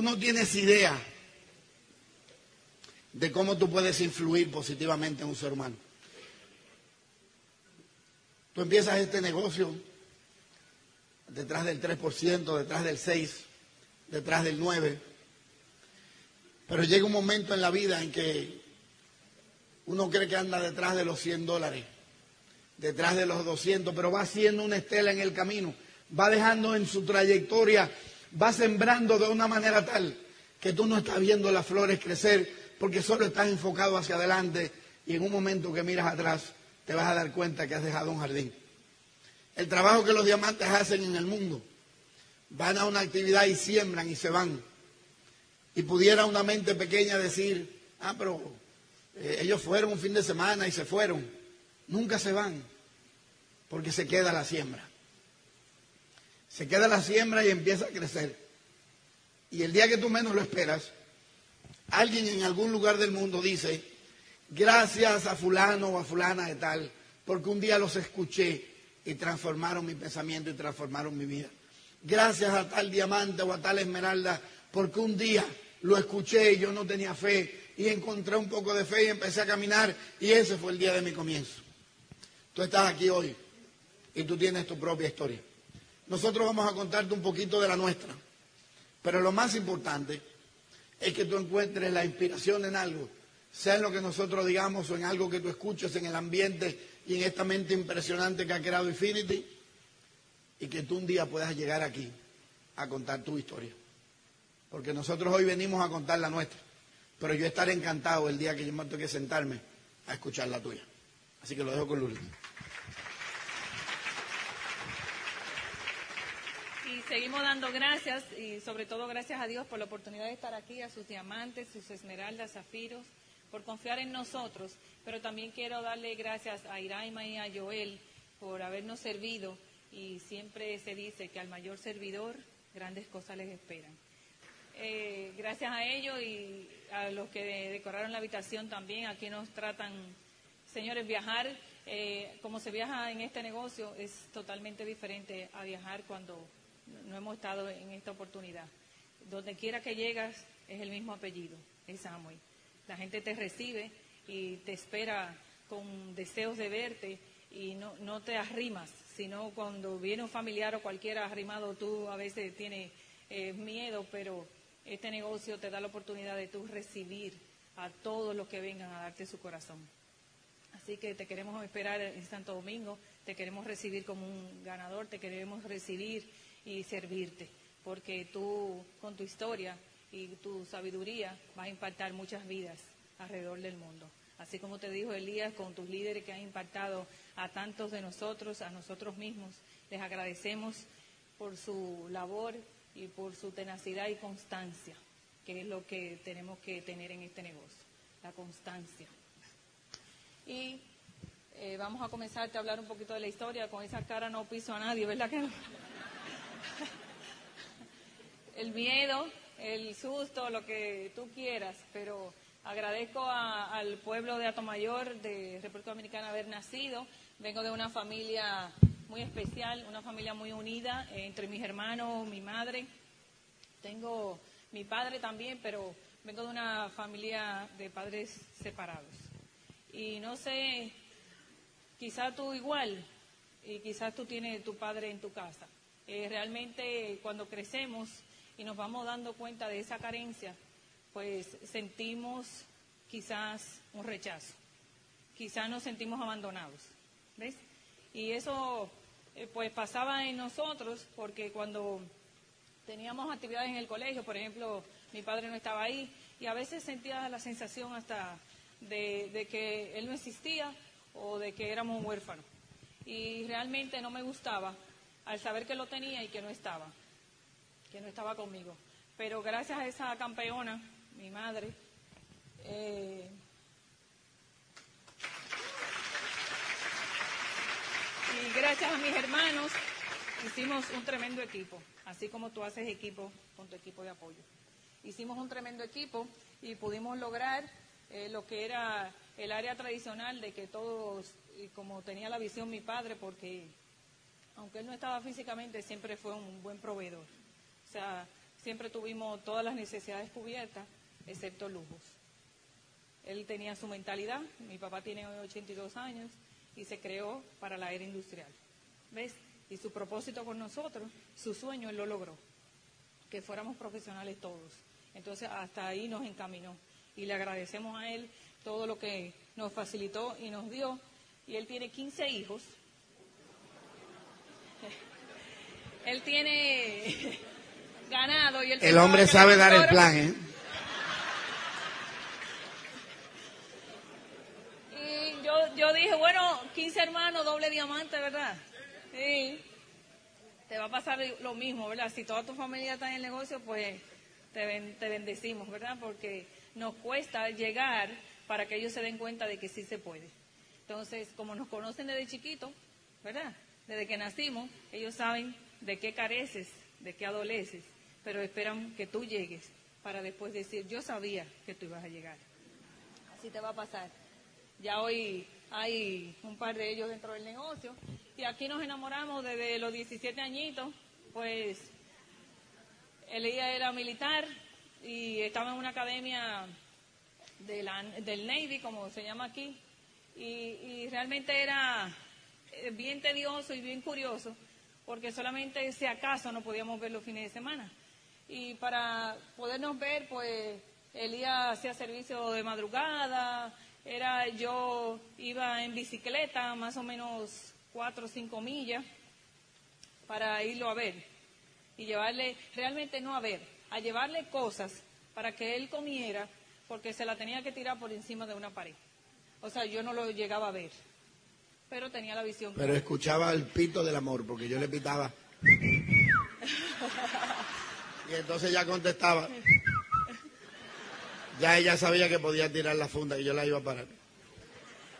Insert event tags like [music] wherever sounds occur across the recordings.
Tú no tienes idea de cómo tú puedes influir positivamente en un ser humano. Tú empiezas este negocio detrás del 3%, detrás del 6%, detrás del 9%, pero llega un momento en la vida en que uno cree que anda detrás de los 100 dólares, detrás de los 200, pero va haciendo una estela en el camino, va dejando en su trayectoria, va sembrando de una manera tal que tú no estás viendo las flores crecer porque solo estás enfocado hacia adelante y en un momento que miras atrás te vas a dar cuenta que has dejado un jardín. El trabajo que los diamantes hacen en el mundo, van a una actividad y siembran y se van. Y pudiera una mente pequeña decir, ah, pero eh, ellos fueron un fin de semana y se fueron. Nunca se van, porque se queda la siembra. Se queda la siembra y empieza a crecer. Y el día que tú menos lo esperas, alguien en algún lugar del mundo dice, gracias a fulano o a fulana de tal, porque un día los escuché y transformaron mi pensamiento y transformaron mi vida. Gracias a tal diamante o a tal esmeralda, porque un día lo escuché y yo no tenía fe y encontré un poco de fe y empecé a caminar y ese fue el día de mi comienzo. Tú estás aquí hoy y tú tienes tu propia historia. Nosotros vamos a contarte un poquito de la nuestra, pero lo más importante es que tú encuentres la inspiración en algo, sea en lo que nosotros digamos o en algo que tú escuches en el ambiente y en esta mente impresionante que ha creado Infinity, y que tú un día puedas llegar aquí a contar tu historia. Porque nosotros hoy venimos a contar la nuestra, pero yo estaré encantado el día que yo me toque sentarme a escuchar la tuya. Así que lo dejo con Luli. Y seguimos dando gracias y sobre todo gracias a Dios por la oportunidad de estar aquí, a sus diamantes, sus esmeraldas, zafiros, por confiar en nosotros. Pero también quiero darle gracias a Iraima y a Joel por habernos servido y siempre se dice que al mayor servidor grandes cosas les esperan. Eh, gracias a ellos y a los que decoraron la habitación también, aquí nos tratan, señores, viajar, eh, como se viaja en este negocio, es totalmente diferente a viajar cuando no hemos estado en esta oportunidad. Donde quiera que llegas es el mismo apellido, es Amway. La gente te recibe y te espera con deseos de verte y no, no te arrimas, sino cuando viene un familiar o cualquiera arrimado, tú a veces tienes eh, miedo, pero este negocio te da la oportunidad de tú recibir a todos los que vengan a darte su corazón. Así que te queremos esperar en Santo Domingo, te queremos recibir como un ganador, te queremos recibir y servirte, porque tú con tu historia y tu sabiduría vas a impactar muchas vidas alrededor del mundo. Así como te dijo Elías, con tus líderes que han impactado a tantos de nosotros, a nosotros mismos, les agradecemos por su labor y por su tenacidad y constancia, que es lo que tenemos que tener en este negocio, la constancia. Y eh, vamos a comenzar a hablar un poquito de la historia. Con esa cara no piso a nadie, ¿verdad que? El miedo, el susto, lo que tú quieras, pero agradezco al pueblo de Atomayor, de República Dominicana, haber nacido. Vengo de una familia muy especial, una familia muy unida eh, entre mis hermanos, mi madre. Tengo mi padre también, pero vengo de una familia de padres separados. Y no sé, quizás tú igual, y quizás tú tienes tu padre en tu casa. Eh, realmente cuando crecemos y nos vamos dando cuenta de esa carencia, pues sentimos quizás un rechazo, quizás nos sentimos abandonados, ¿ves? Y eso eh, pues pasaba en nosotros porque cuando teníamos actividades en el colegio, por ejemplo, mi padre no estaba ahí, y a veces sentía la sensación hasta de, que él no existía o de que éramos huérfanos. Y realmente no me gustaba al saber que lo tenía y que no estaba, que no estaba conmigo. Pero gracias a esa campeona, mi madre, eh, y gracias a mis hermanos, hicimos un tremendo equipo, así como tú haces equipo con tu equipo de apoyo. Hicimos un tremendo equipo y pudimos lograr eh, lo que era el área tradicional de que todos, y como tenía la visión mi padre, porque aunque él no estaba físicamente, siempre fue un buen proveedor. O sea, siempre tuvimos todas las necesidades cubiertas, excepto lujos. Él tenía su mentalidad, mi papá tiene hoy 82 años y se creó para la era industrial. ¿Ves? Y su propósito con nosotros, su sueño, él lo logró. Que fuéramos profesionales todos. Entonces, hasta ahí nos encaminó. Y le agradecemos a él todo lo que nos facilitó y nos dio. Y él tiene 15 hijos. Él tiene ganado y el hombre sabe dar el plan, ¿eh? Y yo, yo dije, bueno, 15 hermanos, doble diamante, ¿verdad? Sí. Te va a pasar lo mismo, ¿verdad? Si toda tu familia está en el negocio, pues te, te bendecimos, ¿verdad? Porque nos cuesta llegar para que ellos se den cuenta de que sí se puede. Entonces, como nos conocen desde chiquito, ¿verdad? Desde que nacimos, ellos saben de qué careces, de qué adoleces, pero esperan que tú llegues para después decir, yo sabía que tú ibas a llegar. Así te va a pasar. Ya hoy hay un par de ellos dentro del negocio y aquí nos enamoramos desde los 17 añitos, pues Elías era militar y estaba en una academia del Navy, como se llama aquí, y, realmente era bien tedioso y bien curioso, porque solamente si acaso no podíamos ver los fines de semana. Y para podernos ver, pues Elías hacía servicio de madrugada, era yo iba en bicicleta más o menos cuatro o cinco millas para irlo a ver y llevarle, realmente no a ver, a llevarle cosas para que él comiera porque se la tenía que tirar por encima de una pared. O sea, yo no lo llegaba a ver, pero tenía la visión. Pero escuchaba el pito del amor, porque yo le pitaba. y entonces ya contestaba. Ya ella sabía que podía tirar la funda y yo la iba a parar.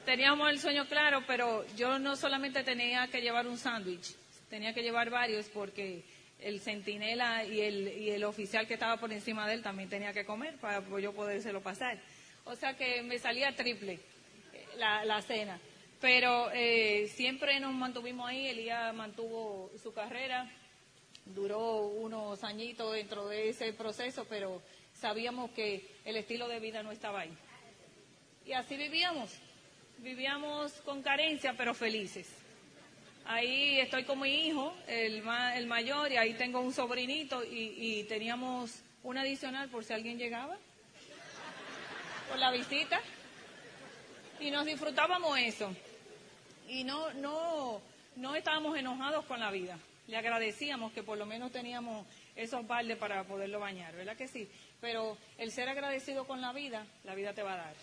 Teníamos el sueño claro, pero yo no solamente tenía que llevar un sándwich, tenía que llevar varios porque el centinela y el, y el oficial que estaba por encima de él también tenía que comer para yo podérselo pasar. O sea que me salía triple eh, la, la cena. Pero eh, siempre nos mantuvimos ahí, Elías mantuvo su carrera, duró unos añitos dentro de ese proceso, pero sabíamos que el estilo de vida no estaba ahí. Y así vivíamos, vivíamos con carencia, pero felices. Ahí estoy con mi hijo, el, el mayor, y ahí tengo un sobrinito y, teníamos un adicional por si alguien llegaba, por la visita. Y nos disfrutábamos eso. Y no, no, no estábamos enojados con la vida. Le agradecíamos que por lo menos teníamos esos baldes para poderlo bañar, ¿verdad que sí? Pero el ser agradecido con la vida, la vida te va a dar.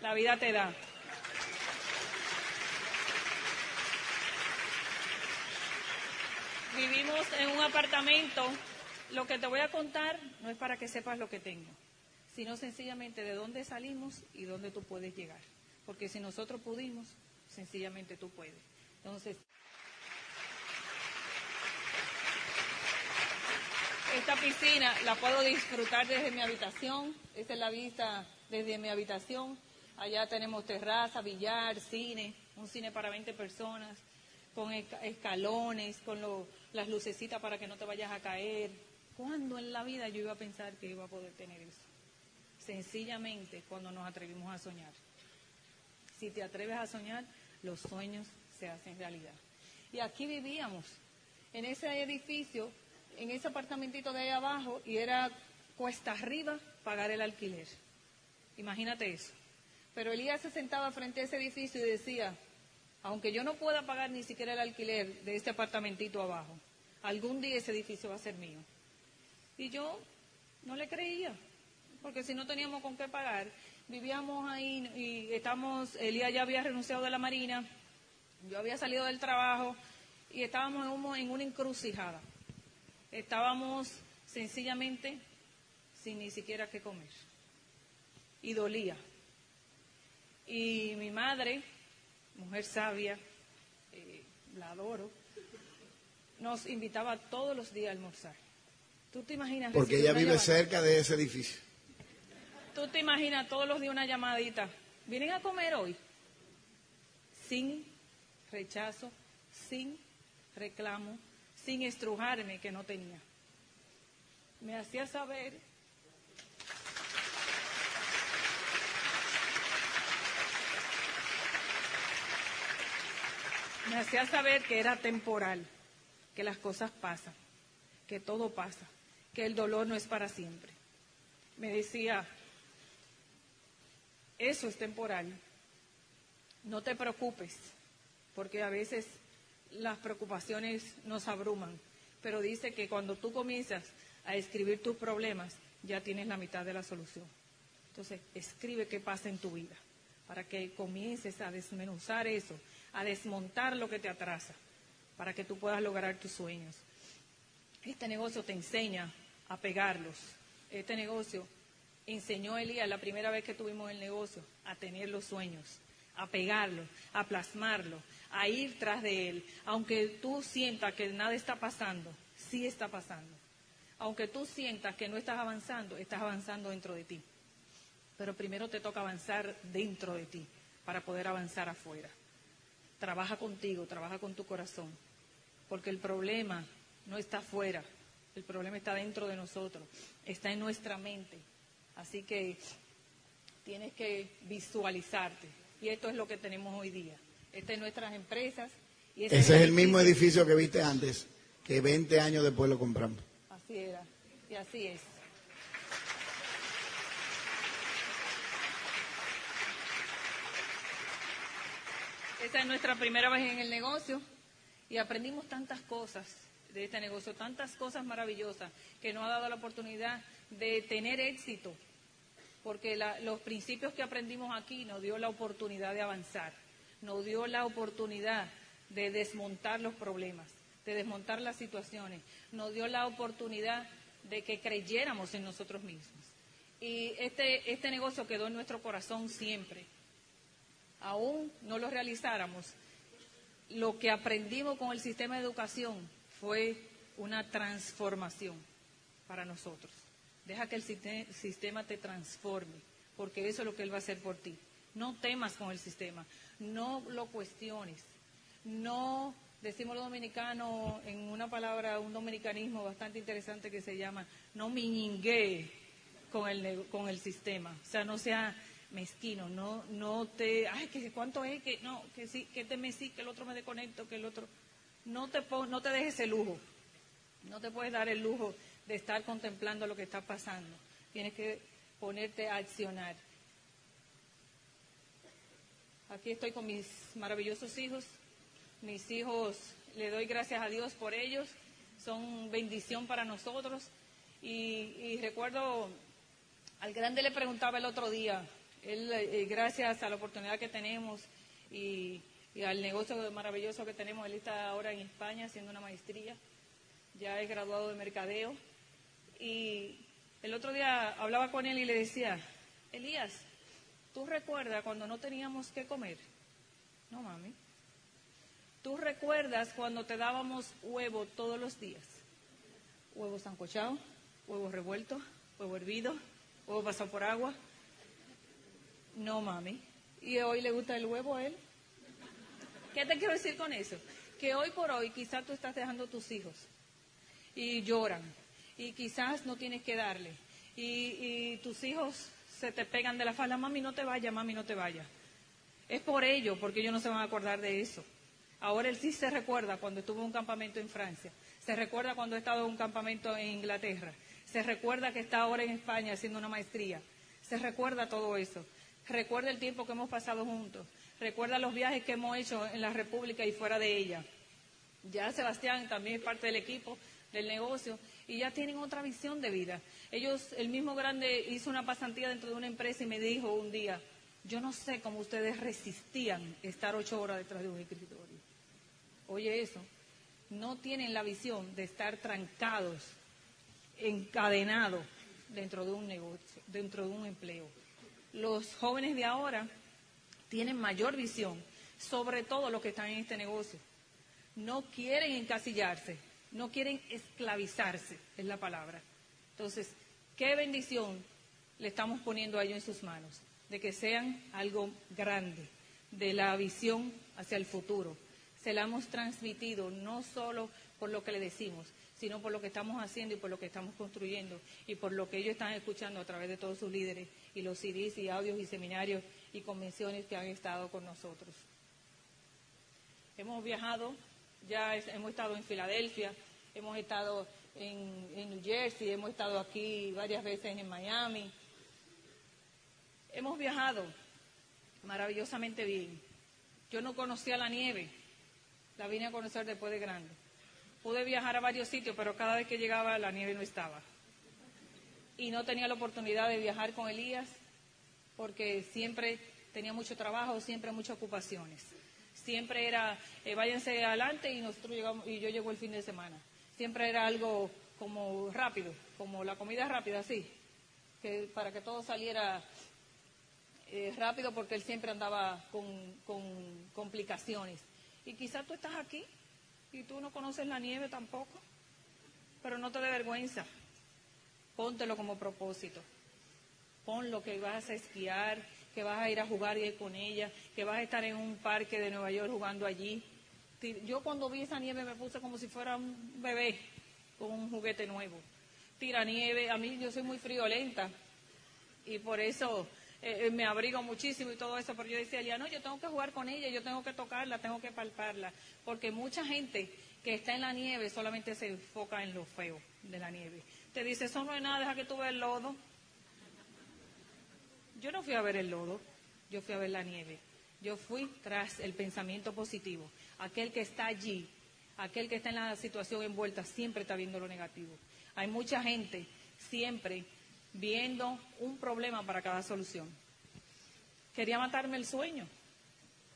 La vida te da. vivimos en un apartamento. Lo que te voy a contar no es para que sepas lo que tengo, sino sencillamente de dónde salimos y dónde tú puedes llegar. Porque si nosotros pudimos, sencillamente tú puedes. Entonces, esta piscina la puedo disfrutar desde mi habitación. Esta es la vista desde mi habitación. Allá tenemos terraza, billar, cine, un cine para 20 personas con escalones, con las lucecitas para que no te vayas a caer. ¿Cuándo en la vida yo iba a pensar que iba a poder tener eso? Sencillamente cuando nos atrevimos a soñar. Si te atreves a soñar, los sueños se hacen realidad. Y aquí vivíamos, en ese edificio, en ese apartamentito de ahí abajo, y era cuesta arriba pagar el alquiler. Imagínate eso. Pero Elías se sentaba frente a ese edificio y decía, aunque yo no pueda pagar ni siquiera el alquiler de este apartamentito abajo, algún día ese edificio va a ser mío. Y yo no le creía, porque si no teníamos con qué pagar, vivíamos ahí y estamos, Elías ya había renunciado de la Marina, yo había salido del trabajo y estábamos en, en una encrucijada. Estábamos sencillamente sin ni siquiera qué comer. Y dolía. Y mi madre, mujer sabia, eh, la adoro, nos invitaba todos los días a almorzar. ¿Tú te imaginas? Porque ella vive cerca de ese edificio. ¿Tú te imaginas todos los días una llamadita? ¿Vienen a comer hoy? Sin rechazo, sin reclamo, sin estrujarme que no tenía. Me hacía saber me hacía saber que era temporal, que las cosas pasan, que todo pasa, que el dolor no es para siempre. Me decía, eso es temporal, no te preocupes, porque a veces las preocupaciones nos abruman, pero dice que cuando tú comienzas a escribir tus problemas, ya tienes la mitad de la solución. Entonces, escribe qué pasa en tu vida, para que comiences a desmenuzar eso a desmontar lo que te atrasa para que tú puedas lograr tus sueños. Este negocio te enseña a pegarlos. Este negocio enseñó Elías la primera vez que tuvimos el negocio a tener los sueños, a pegarlos, a plasmarlo, a ir tras de él. Aunque tú sientas que nada está pasando, sí está pasando. Aunque tú sientas que no estás avanzando, estás avanzando dentro de ti. Pero primero te toca avanzar dentro de ti para poder avanzar afuera trabaja contigo, trabaja con tu corazón, porque el problema no está afuera, el problema está dentro de nosotros, está en nuestra mente. Así que tienes que visualizarte. Y esto es lo que tenemos hoy día. Estas son nuestras empresas. Y ese, es el mismo edificio que viste antes, que 20 años después lo compramos. Así era. Y así es. Esta es nuestra primera vez en el negocio y aprendimos tantas cosas de este negocio, tantas cosas maravillosas que nos ha dado la oportunidad de tener éxito, porque los principios que aprendimos aquí nos dio la oportunidad de avanzar, nos dio la oportunidad de desmontar los problemas, de desmontar las situaciones, nos dio la oportunidad de que creyéramos en nosotros mismos. Y este, este negocio quedó en nuestro corazón siempre aún no lo realizáramos, lo que aprendimos con el sistema de educación fue una transformación para nosotros. Deja que el sistema te transforme, porque eso es lo que Él va a hacer por ti. No temas con el sistema, no lo cuestiones, no, decimos los dominicanos en una palabra, un dominicanismo bastante interesante que se llama, no miñingue con el, con el sistema, o sea, no sea mezquino, no, no te, ay, que cuánto es, que no, que sí, que te me sí, que el otro me desconecto, que el otro, no te, no te dejes el lujo, no te puedes dar el lujo de estar contemplando lo que está pasando, tienes que ponerte a accionar. Aquí estoy con mis maravillosos hijos, mis hijos, le doy gracias a Dios por ellos, son bendición para nosotros. Y, y recuerdo, al grande le preguntaba el otro día, él, eh, gracias a la oportunidad que tenemos y, al negocio maravilloso que tenemos, él está ahora en España haciendo una maestría, ya es graduado de mercadeo. Y el otro día hablaba con él y le decía, Elías, ¿tú recuerdas cuando no teníamos que comer? No, mami. ¿Tú recuerdas cuando te dábamos huevo todos los días? Huevo sancochado, huevo revuelto, huevo hervido, huevo pasado por agua, no, mami. ¿Y hoy le gusta el huevo a él? ¿Qué te quiero decir con eso? Que hoy por hoy quizás tú estás dejando tus hijos y lloran y quizás no tienes que darle y, tus hijos se te pegan de la falda, mami no te vaya, mami no te vaya. Es por ello, porque ellos no se van a acordar de eso. Ahora él sí se recuerda cuando estuvo en un campamento en Francia, se recuerda cuando ha estado en un campamento en Inglaterra, se recuerda que está ahora en España haciendo una maestría, se recuerda todo eso. Recuerda el tiempo que hemos pasado juntos. Recuerda los viajes que hemos hecho en la República y fuera de ella. Ya Sebastián también es parte del equipo del negocio y ya tienen otra visión de vida. Ellos, el mismo grande hizo una pasantía dentro de una empresa y me dijo un día, yo no sé cómo ustedes resistían estar ocho horas detrás de un escritorio. Oye eso, no tienen la visión de estar trancados, encadenados dentro de un negocio, dentro de un empleo. Los jóvenes de ahora tienen mayor visión, sobre todo los que están en este negocio. No quieren encasillarse, no quieren esclavizarse, es la palabra. Entonces, qué bendición le estamos poniendo a ellos en sus manos, de que sean algo grande, de la visión hacia el futuro. Se la hemos transmitido no solo por lo que le decimos, sino por lo que estamos haciendo y por lo que estamos construyendo y por lo que ellos están escuchando a través de todos sus líderes y los CDs y audios y seminarios y convenciones que han estado con nosotros. Hemos viajado, ya hemos estado en Filadelfia, hemos estado en, New Jersey, hemos estado aquí varias veces en Miami. Hemos viajado maravillosamente bien. Yo no conocía la nieve, la vine a conocer después de grande. Pude viajar a varios sitios, pero cada vez que llegaba la nieve no estaba. Y no tenía la oportunidad de viajar con Elías porque siempre tenía mucho trabajo, siempre muchas ocupaciones. Siempre era, eh, váyanse adelante y nosotros llegamos, y yo llego el fin de semana. Siempre era algo como rápido, como la comida rápida, sí, que para que todo saliera eh, rápido porque él siempre andaba con, con complicaciones. Y quizás tú estás aquí y tú no conoces la nieve tampoco, pero no te dé vergüenza. Póntelo como propósito. Pon lo que vas a esquiar, que vas a ir a jugar con ella, que vas a estar en un parque de Nueva York jugando allí. Yo cuando vi esa nieve me puse como si fuera un bebé con un juguete nuevo. Tira nieve, a mí yo soy muy friolenta y por eso eh, eh, me abrigo muchísimo y todo eso, pero yo decía, ya no, yo tengo que jugar con ella, yo tengo que tocarla, tengo que palparla, porque mucha gente que está en la nieve solamente se enfoca en lo feo de la nieve. Te dice, eso no es nada, deja que tú veas el lodo. Yo no fui a ver el lodo, yo fui a ver la nieve. Yo fui tras el pensamiento positivo. Aquel que está allí, aquel que está en la situación envuelta, siempre está viendo lo negativo. Hay mucha gente siempre viendo un problema para cada solución. Quería matarme el sueño.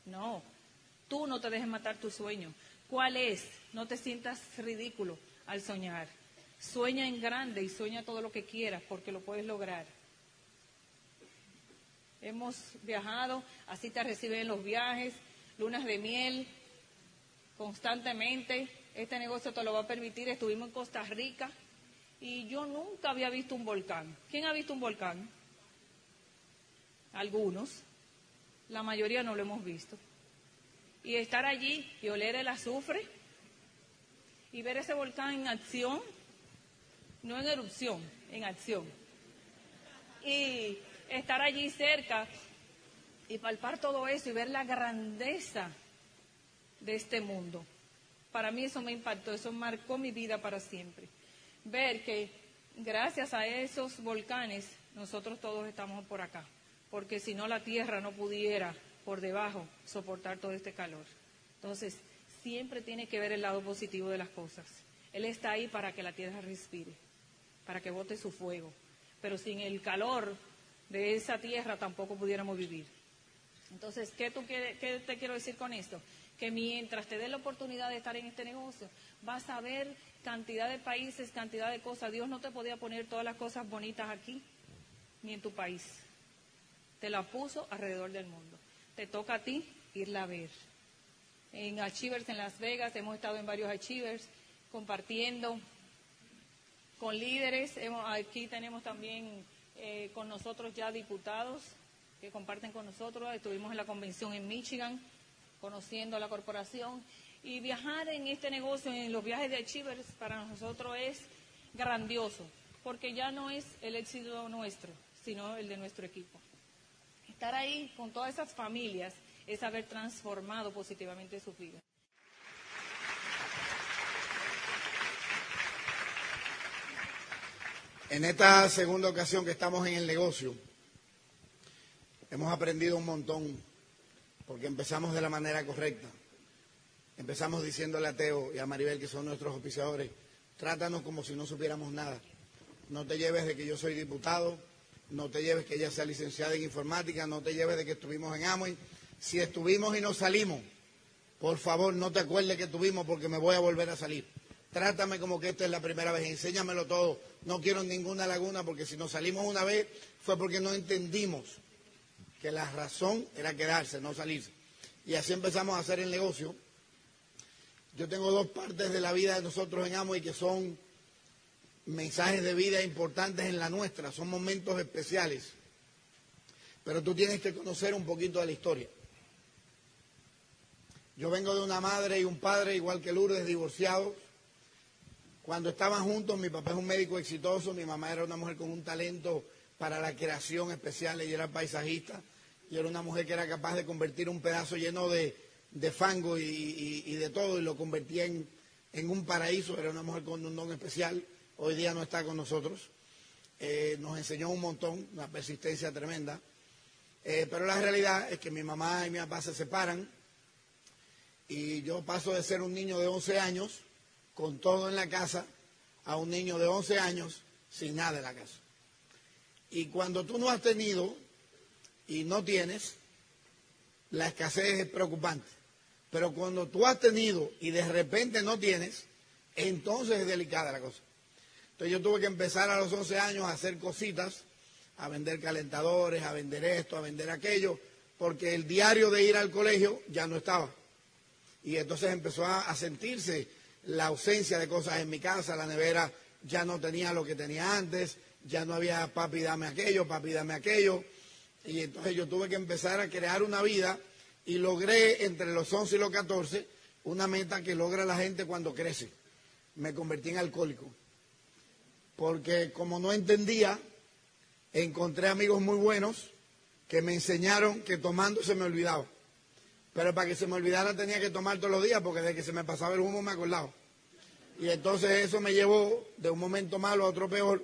No, tú no te dejes matar tu sueño. ¿Cuál es? No te sientas ridículo al soñar. Sueña en grande y sueña todo lo que quieras porque lo puedes lograr. Hemos viajado, así te reciben los viajes, lunas de miel, constantemente. Este negocio te lo va a permitir. Estuvimos en Costa Rica y yo nunca había visto un volcán. ¿Quién ha visto un volcán? Algunos. La mayoría no lo hemos visto. Y estar allí y oler el azufre y ver ese volcán en acción, no en erupción, en acción. Y estar allí cerca y palpar todo eso y ver la grandeza de este mundo. Para mí eso me impactó, eso marcó mi vida para siempre ver que gracias a esos volcanes nosotros todos estamos por acá, porque si no la tierra no pudiera por debajo soportar todo este calor. Entonces, siempre tiene que ver el lado positivo de las cosas. Él está ahí para que la tierra respire, para que bote su fuego, pero sin el calor de esa tierra tampoco pudiéramos vivir. Entonces, ¿qué, te quiero decir con esto? Que mientras te dé la oportunidad de estar en este negocio, vas a ver cantidad de países, cantidad de cosas. Dios no te podía poner todas las cosas bonitas aquí, ni en tu país. Te la puso alrededor del mundo. Te toca a ti irla a ver. En Achievers en Las Vegas, hemos estado en varios Achievers compartiendo con líderes. aquí tenemos también eh, con nosotros ya diputados que comparten con nosotros. Estuvimos en la convención en Michigan, conociendo a la corporación. Y viajar en este negocio, en los viajes de Achievers, para nosotros es grandioso, porque ya no es el éxito nuestro, sino el de nuestro equipo. Estar ahí con todas esas familias es haber transformado positivamente su vida. En esta segunda ocasión que estamos en el negocio, hemos aprendido un montón, porque empezamos de la manera correcta empezamos diciéndole a Teo y a Maribel, que son nuestros oficiadores, trátanos como si no supiéramos nada. No te lleves de que yo soy diputado, no te lleves que ella sea licenciada en informática, no te lleves de que estuvimos en Amway. Si estuvimos y no salimos, por favor no te acuerdes que estuvimos porque me voy a volver a salir. Trátame como que esta es la primera vez, enséñamelo todo. No quiero ninguna laguna porque si nos salimos una vez fue porque no entendimos que la razón era quedarse, no salirse. Y así empezamos a hacer el negocio. Yo tengo dos partes de la vida de nosotros en Amway que son mensajes de vida importantes en la nuestra, son momentos especiales. Pero tú tienes que conocer un poquito de la historia. Yo vengo de una madre y un padre, igual que Lourdes, divorciados. Cuando estaban juntos, mi papá es un médico exitoso, mi mamá era una mujer con un talento para la creación especial, ella era paisajista, y era una mujer que era capaz de convertir un pedazo lleno de, fango y, de todo, y lo convertía en, un paraíso, era una mujer con un don especial, hoy día no está con nosotros, eh, nos enseñó un montón, una persistencia tremenda, eh, pero la realidad es que mi mamá y mi papá se separan, y yo paso de ser un niño de 11 años con todo en la casa a un niño de 11 años sin nada en la casa. Y cuando tú no has tenido y no tienes, la escasez es preocupante. Pero cuando tú has tenido y de repente no tienes, entonces es delicada la cosa. Entonces yo tuve que empezar a los 11 años a hacer cositas, a vender calentadores, a vender esto, a vender aquello, porque el diario de ir al colegio ya no estaba. Y entonces empezó a, a sentirse la ausencia de cosas en mi casa, la nevera ya no tenía lo que tenía antes, ya no había papi dame aquello, papi dame aquello. Y entonces yo tuve que empezar a crear una vida y logré entre los 11 y los 14 una meta que logra la gente cuando crece. Me convertí en alcohólico. Porque como no entendía, encontré amigos muy buenos que me enseñaron que tomando se me olvidaba. Pero para que se me olvidara tenía que tomar todos los días porque de que se me pasaba el humo me acordaba. Y entonces eso me llevó de un momento malo a otro peor.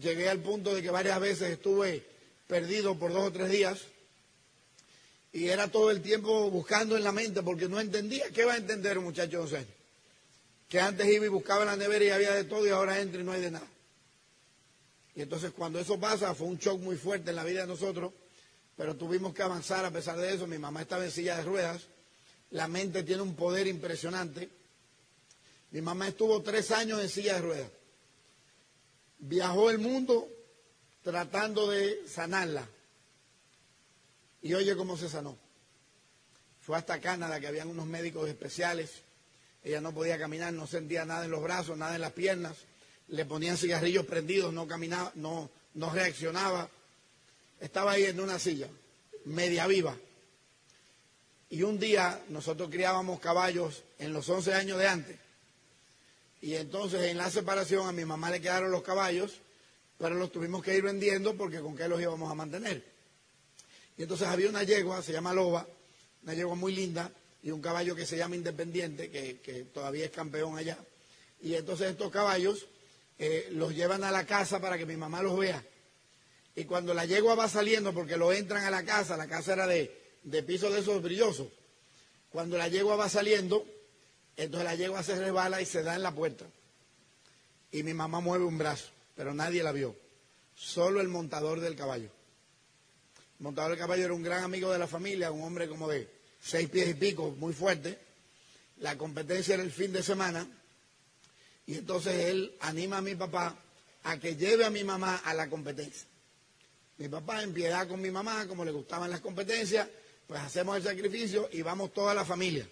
Llegué al punto de que varias veces estuve perdido por dos o tres días y era todo el tiempo buscando en la mente porque no entendía. ¿Qué va a entender un muchacho de 12 Que antes iba y buscaba en la nevera y había de todo y ahora entra y no hay de nada. Y entonces cuando eso pasa fue un shock muy fuerte en la vida de nosotros pero tuvimos que avanzar a pesar de eso. Mi mamá estaba en silla de ruedas, la mente tiene un poder impresionante. Mi mamá estuvo tres años en silla de ruedas. Viajó el mundo tratando de sanarla. Y oye cómo se sanó. Fue hasta Canadá, que habían unos médicos especiales. Ella no podía caminar, no sentía nada en los brazos, nada en las piernas. Le ponían cigarrillos prendidos, no caminaba, no, no reaccionaba estaba ahí en una silla, media viva. Y un día nosotros criábamos caballos en los 11 años de antes. Y entonces en la separación a mi mamá le quedaron los caballos, pero los tuvimos que ir vendiendo porque con qué los íbamos a mantener. Y entonces había una yegua, se llama Loba, una yegua muy linda, y un caballo que se llama Independiente, que, todavía es campeón allá. Y entonces estos caballos eh, los llevan a la casa para que mi mamá los vea. Y cuando la yegua va saliendo, porque lo entran a la casa, la casa era de, piso de esos brillosos, cuando la yegua va saliendo, entonces la yegua se resbala y se da en la puerta. Y mi mamá mueve un brazo, pero nadie la vio. Solo el montador del caballo. El montador del caballo era un gran amigo de la familia, un hombre como de seis pies y pico, muy fuerte. La competencia era el fin de semana. Y entonces él anima a mi papá a que lleve a mi mamá a la competencia. Mi papá, en piedad con mi mamá, como le gustaban las competencias, pues hacemos el sacrificio y vamos toda la familia.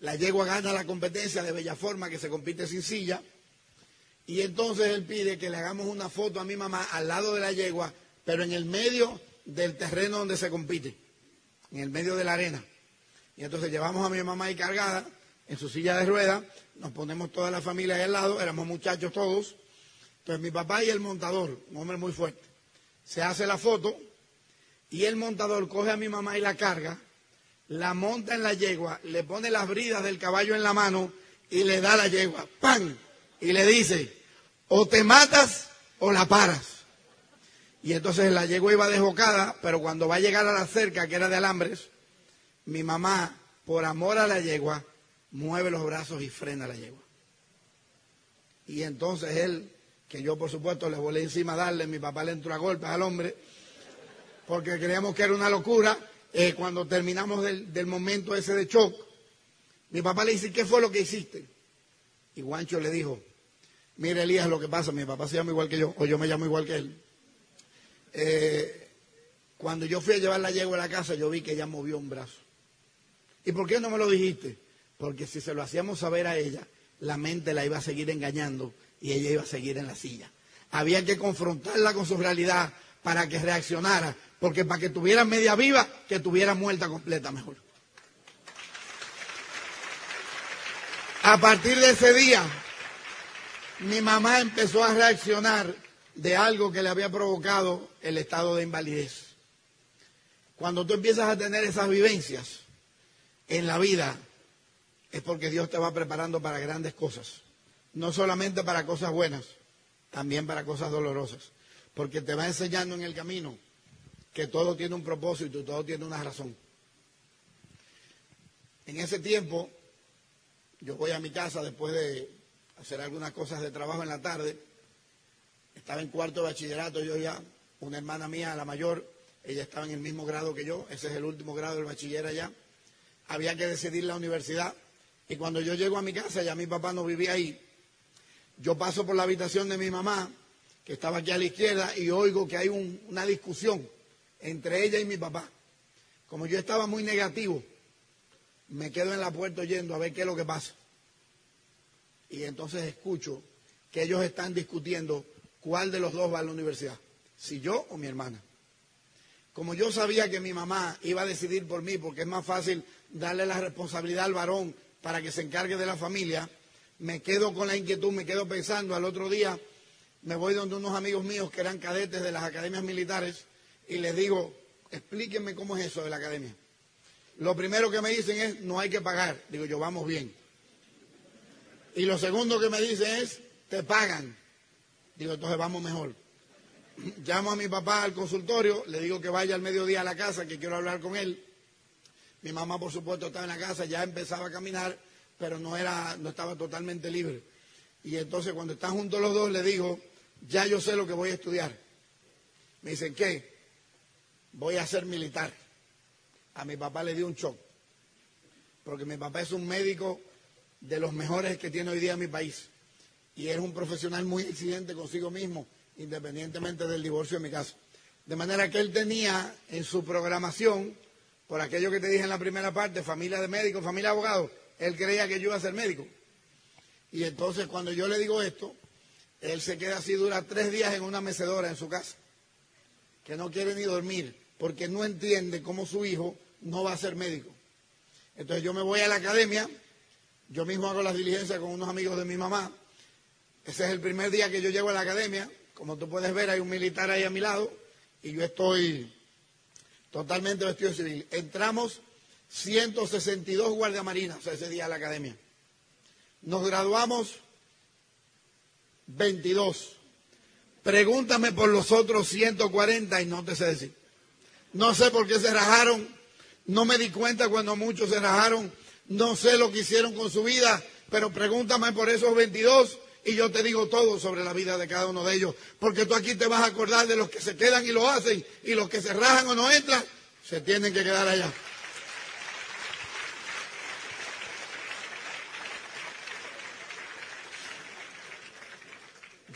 La yegua gana la competencia de bella forma que se compite sin silla. Y entonces él pide que le hagamos una foto a mi mamá al lado de la yegua, pero en el medio del terreno donde se compite, en el medio de la arena. Y entonces llevamos a mi mamá ahí cargada en su silla de ruedas, nos ponemos toda la familia ahí al lado, éramos muchachos todos. Entonces mi papá y el montador, un hombre muy fuerte se hace la foto y el montador coge a mi mamá y la carga, la monta en la yegua, le pone las bridas del caballo en la mano y le da la yegua, ¡pam! Y le dice, o te matas o la paras. Y entonces la yegua iba desbocada, pero cuando va a llegar a la cerca, que era de alambres, mi mamá, por amor a la yegua, mueve los brazos y frena la yegua. Y entonces él, que yo por supuesto le volé encima a darle, mi papá le entró a golpes al hombre, porque creíamos que era una locura. Eh, cuando terminamos del, del, momento ese de shock, mi papá le dice, ¿qué fue lo que hiciste? Y Guancho le dijo, mire Elías, lo que pasa, mi papá se llama igual que yo, o yo me llamo igual que él. Eh, cuando yo fui a llevar la yegua a la casa, yo vi que ella movió un brazo. ¿Y por qué no me lo dijiste? Porque si se lo hacíamos saber a ella, la mente la iba a seguir engañando y ella iba a seguir en la silla. Había que confrontarla con su realidad para que reaccionara, porque para que tuviera media viva, que tuviera muerta completa mejor. A partir de ese día, mi mamá empezó a reaccionar de algo que le había provocado el estado de invalidez. Cuando tú empiezas a tener esas vivencias en la vida, es porque Dios te va preparando para grandes cosas. No solamente para cosas buenas, también para cosas dolorosas. Porque te va enseñando en el camino que todo tiene un propósito y todo tiene una razón. En ese tiempo, yo voy a mi casa después de hacer algunas cosas de trabajo en la tarde. Estaba en cuarto de bachillerato, yo ya, una hermana mía, la mayor, ella estaba en el mismo grado que yo, ese es el último grado del bachiller allá. Había que decidir la universidad. Y cuando yo llego a mi casa, ya mi papá no vivía ahí, yo paso por la habitación de mi mamá, que estaba aquí a la izquierda, y oigo que hay una discusión entre ella y mi papá. Como yo estaba muy negativo, me quedo en la puerta oyendo a ver qué es lo que pasa. Y entonces escucho que ellos están discutiendo cuál de los dos va a la universidad, si yo o mi hermana. Como yo sabía que mi mamá iba a decidir por mí, porque es más fácil darle la responsabilidad al varón para que se encargue de la familia, me quedo con la inquietud, me quedo pensando, al otro día me voy donde unos amigos míos que eran cadetes de las academias militares y les digo, explíquenme cómo es eso de la academia. Lo primero que me dicen es, no hay que pagar. Digo yo, vamos bien. Y lo segundo que me dicen es, te pagan. Digo, entonces vamos mejor. [clears throat] Llamo a mi papá al consultorio, le digo que vaya al mediodía a la casa, que quiero hablar con él. Mi mamá, por supuesto, estaba en la casa, ya empezaba a caminar, pero no, era, no estaba totalmente libre. Y entonces cuando están juntos los dos, le digo, ya yo sé lo que voy a estudiar. Me dicen, ¿qué? Voy a ser militar a mi papá le dio un shock, porque mi papá es un médico de los mejores que tiene hoy día mi país y es un profesional muy exigente consigo mismo, independientemente del divorcio en mi caso. De manera que él tenía en su programación, por aquello que te dije en la primera parte, familia de médicos, familia de abogados, él creía que yo iba a ser médico. Y entonces cuando yo le digo esto, él se queda así, dura tres días en una mecedora en su casa, que no quiere ni dormir, porque no entiende cómo su hijo no va a ser médico. Entonces yo me voy a la academia, yo mismo hago las diligencias con unos amigos de mi mamá. Ese es el primer día que yo llego a la academia. Como tú puedes ver, hay un militar ahí a mi lado y yo estoy totalmente vestido civil. Entramos 162 guardiamarinas ese día a la academia. Nos graduamos 22. Pregúntame por los otros 140 y no te sé decir. No sé por qué se rajaron, no me di cuenta cuando muchos se rajaron. No sé lo que hicieron con su vida, pero pregúntame por esos 22 y yo te digo todo sobre la vida de cada uno de ellos. Porque tú aquí te vas a acordar de los que se quedan y lo hacen y los que se rajan o no entran, se tienen que quedar allá.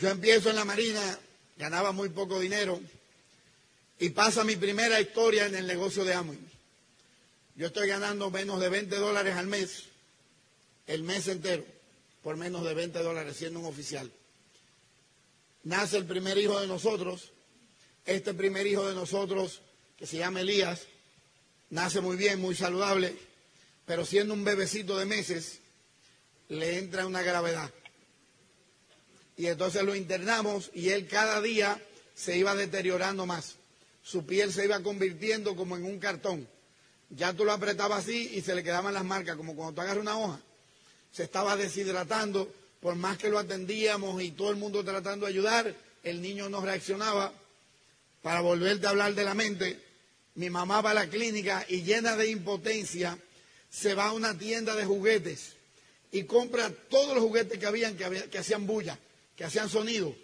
Yo empiezo en la Marina, ganaba muy poco dinero y pasa mi primera historia en el negocio de Amway. Yo estoy ganando menos de 20 dólares al mes, el mes entero, por menos de 20 dólares siendo un oficial. Nace el primer hijo de nosotros. Este primer hijo de nosotros, que se llama Elías, nace muy bien, muy saludable, pero siendo un bebecito de meses, le entra una gravedad. Y entonces lo internamos y él cada día se iba deteriorando más. Su piel se iba convirtiendo como en un cartón ya tú lo apretabas así y se le quedaban las marcas, como cuando tú agarras una hoja. Se estaba deshidratando, por más que lo atendíamos y todo el mundo tratando de ayudar, el niño no reaccionaba. Para volverte a hablar de la mente, mi mamá va a la clínica y llena de impotencia se va a una tienda de juguetes y compra todos los juguetes que habían que, que hacían bulla, que hacían sonido,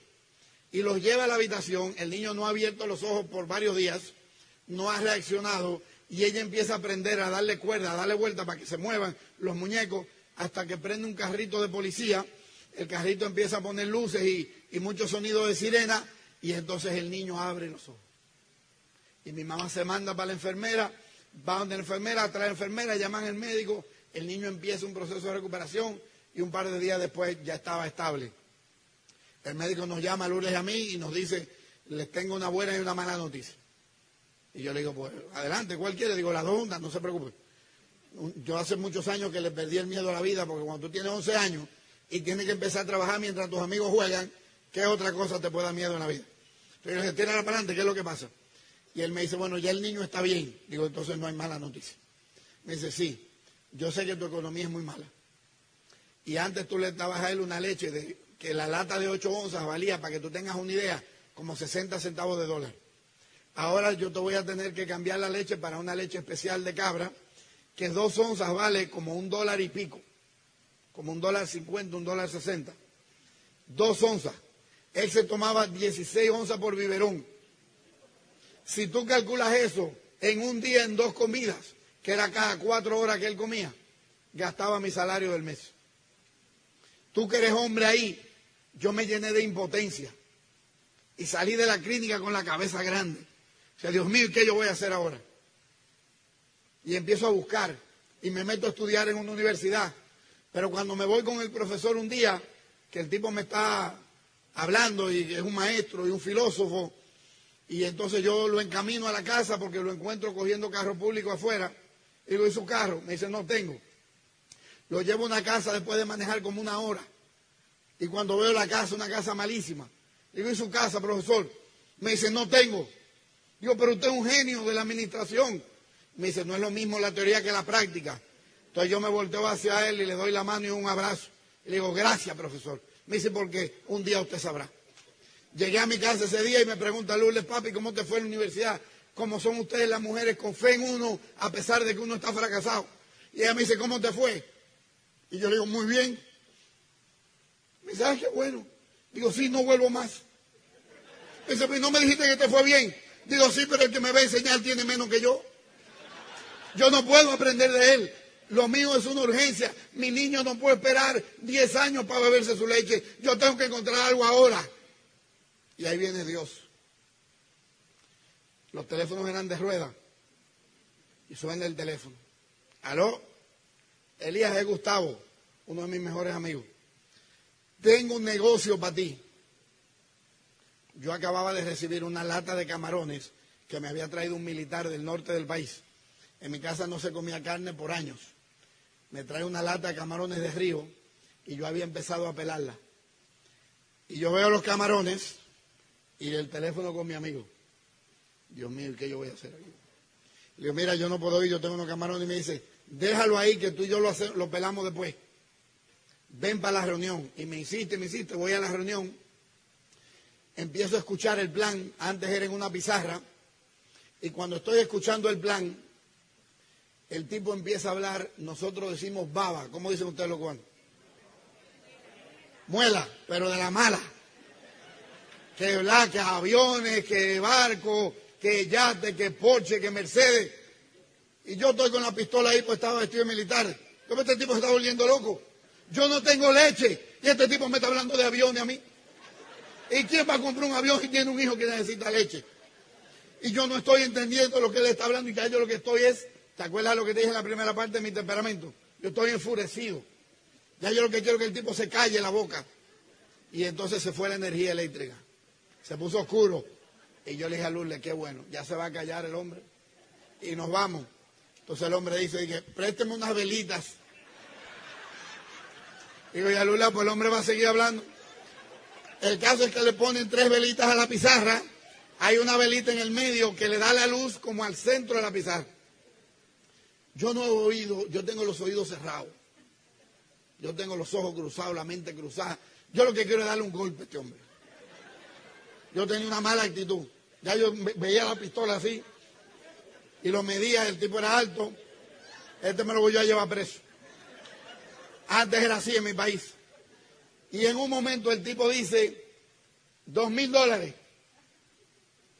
y los lleva a la habitación. El niño no ha abierto los ojos por varios días, no ha reaccionado, y ella empieza a aprender a darle cuerda, a darle vuelta para que se muevan los muñecos, hasta que prende un carrito de policía. El carrito empieza a poner luces y, y muchos sonidos de sirena, y entonces el niño abre los ojos. Y mi mamá se manda para la enfermera, va donde la enfermera, trae la enfermera, llaman al médico, el niño empieza un proceso de recuperación y un par de días después ya estaba estable. El médico nos llama a Lourdes a mí y nos dice, les tengo una buena y una mala noticia. Y yo le digo, pues adelante, ¿cuál quiere? Digo, la dos no se preocupe. Yo hace muchos años que le perdí el miedo a la vida, porque cuando tú tienes 11 años y tienes que empezar a trabajar mientras tus amigos juegan, ¿qué otra cosa te puede dar miedo en la vida? Pero le tiene para adelante, ¿qué es lo que pasa? Y él me dice, bueno, ya el niño está bien. Digo, entonces no hay mala noticia. Me dice, sí, yo sé que tu economía es muy mala. Y antes tú le dabas a él una leche de que la lata de 8 onzas valía, para que tú tengas una idea, como 60 centavos de dólar. Ahora yo te voy a tener que cambiar la leche para una leche especial de cabra, que dos onzas vale como un dólar y pico, como un dólar cincuenta, un dólar sesenta. Dos onzas. Él se tomaba 16 onzas por biberón. Si tú calculas eso en un día, en dos comidas, que era cada cuatro horas que él comía, gastaba mi salario del mes. Tú que eres hombre ahí, yo me llené de impotencia y salí de la clínica con la cabeza grande. O sea, Dios mío, ¿qué yo voy a hacer ahora? Y empiezo a buscar y me meto a estudiar en una universidad. Pero cuando me voy con el profesor un día, que el tipo me está hablando y es un maestro y un filósofo, y entonces yo lo encamino a la casa porque lo encuentro cogiendo carro público afuera, y digo, ¿y su carro? Me dice, no tengo. Lo llevo a una casa después de manejar como una hora. Y cuando veo la casa, una casa malísima. Digo, ¿y su casa, profesor? Me dice, no tengo. Digo, pero usted es un genio de la administración. Me dice, no es lo mismo la teoría que la práctica. Entonces yo me volteo hacia él y le doy la mano y un abrazo. Le digo, gracias, profesor. Me dice, porque un día usted sabrá. Llegué a mi casa ese día y me pregunta Lourdes, papi, ¿cómo te fue en la universidad? ¿Cómo son ustedes las mujeres con fe en uno a pesar de que uno está fracasado? Y ella me dice, ¿cómo te fue? Y yo le digo, muy bien. Me dice, qué bueno. Digo, sí, no vuelvo más. Me dice, pues no me dijiste que te fue bien. Digo, sí, pero el que me va a enseñar tiene menos que yo. Yo no puedo aprender de él. Lo mío es una urgencia. Mi niño no puede esperar 10 años para beberse su leche. Yo tengo que encontrar algo ahora. Y ahí viene Dios. Los teléfonos eran de rueda. Y suena el teléfono. ¿Aló? Elías es Gustavo, uno de mis mejores amigos. Tengo un negocio para ti. Yo acababa de recibir una lata de camarones que me había traído un militar del norte del país. En mi casa no se comía carne por años. Me trae una lata de camarones de río y yo había empezado a pelarla. Y yo veo los camarones y el teléfono con mi amigo. Dios mío, ¿qué yo voy a hacer aquí? Le digo, mira, yo no puedo ir, yo tengo unos camarones. Y me dice, déjalo ahí que tú y yo lo, lo pelamos después. Ven para la reunión. Y me insiste, me insiste, voy a la reunión. Empiezo a escuchar el plan. Antes era en una pizarra. Y cuando estoy escuchando el plan, el tipo empieza a hablar, nosotros decimos baba. ¿Cómo dicen ustedes lo cuando? Muela, pero de la mala que, que aviones, que barcos, que yates, que Porsche, que Mercedes. Y yo estoy con la pistola ahí, pues estaba vestido de militar. ¿Cómo este tipo se está volviendo loco? Yo no tengo leche y este tipo me está hablando de aviones a mí. ¿Y quién va a comprar un avión y tiene un hijo que necesita leche? Y yo no estoy entendiendo lo que él está hablando y que yo lo que estoy es, ¿te acuerdas lo que te dije en la primera parte de mi temperamento? Yo estoy enfurecido. Ya yo lo que quiero es que el tipo se calle la boca. Y entonces se fue la energía eléctrica. Se puso oscuro. Y yo le dije a Lourdes, qué bueno, ya se va a callar el hombre. Y nos vamos. Entonces el hombre dice, dije, présteme unas velitas. Digo, ya Lourdes, pues el hombre va a seguir hablando. El caso es que le ponen tres velitas a la pizarra. Hay una velita en el medio que le da la luz como al centro de la pizarra. Yo no he oído, yo tengo los oídos cerrados. Yo tengo los ojos cruzados, la mente cruzada. Yo lo que quiero es darle un golpe a este hombre. Yo tenía una mala actitud. Ya yo veía la pistola así y lo medía, el tipo era alto. Este me lo voy a llevar preso. Antes era así en mi país. Y en un momento el tipo dice, dos mil dólares.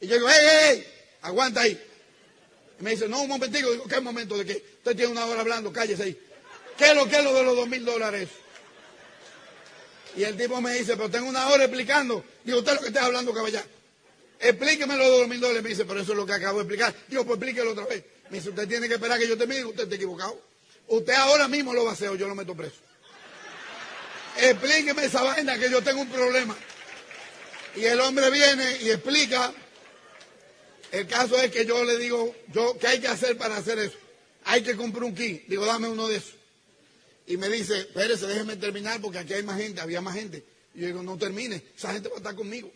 Y yo digo, ¡hey, hey, hey! Aguanta ahí. Me dice, no, un momentico. Digo, ¿qué momento de que usted tiene una hora hablando? Cállese ahí. ¿Qué es lo que es lo de los dos mil dólares? Y el tipo me dice, pero tengo una hora explicando. Digo, usted lo que está hablando, caballero. Explíqueme los dos mil dólares. Me dice, pero eso es lo que acabo de explicar. Digo, pues explíquelo otra vez. Me dice, usted tiene que esperar que yo termine. Usted está equivocado. Usted ahora mismo lo va a hacer o yo lo meto preso. Explíqueme esa vaina que yo tengo un problema. Y el hombre viene y explica. El caso es que yo le digo, yo, ¿qué hay que hacer para hacer eso? Hay que comprar un kit. Digo, dame uno de esos. Y me dice, espérese, déjeme terminar porque aquí hay más gente, había más gente. Y yo digo, no termine, esa gente va a estar conmigo.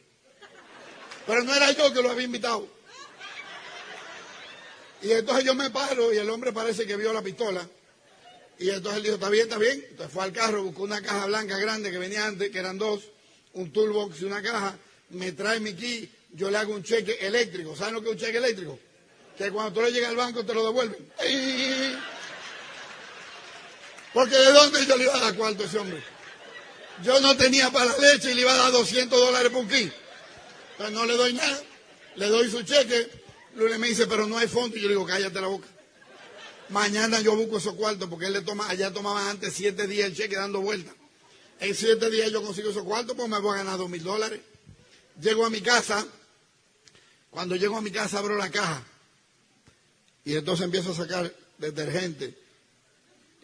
Pero no era yo que lo había invitado. Y entonces yo me paro y el hombre parece que vio la pistola. Y entonces él dijo, está bien, está bien. Entonces fue al carro, buscó una caja blanca grande que venía antes, que eran dos, un toolbox y una caja. Me trae mi key, yo le hago un cheque eléctrico. ¿Saben lo que es un cheque eléctrico? Que cuando tú le llegas al banco te lo devuelven. Porque de dónde yo le iba a dar cuarto a ese hombre. Yo no tenía para la leche y le iba a dar 200 dólares por un key. Entonces no le doy nada, le doy su cheque. Lunes me dice, pero no hay fondo. Y yo le digo, cállate la boca. Mañana yo busco esos cuartos porque él le toma, allá tomaba antes siete días el cheque dando vueltas. En siete días yo consigo esos cuartos, pues me voy a ganar dos mil dólares. Llego a mi casa, cuando llego a mi casa abro la caja y entonces empiezo a sacar detergente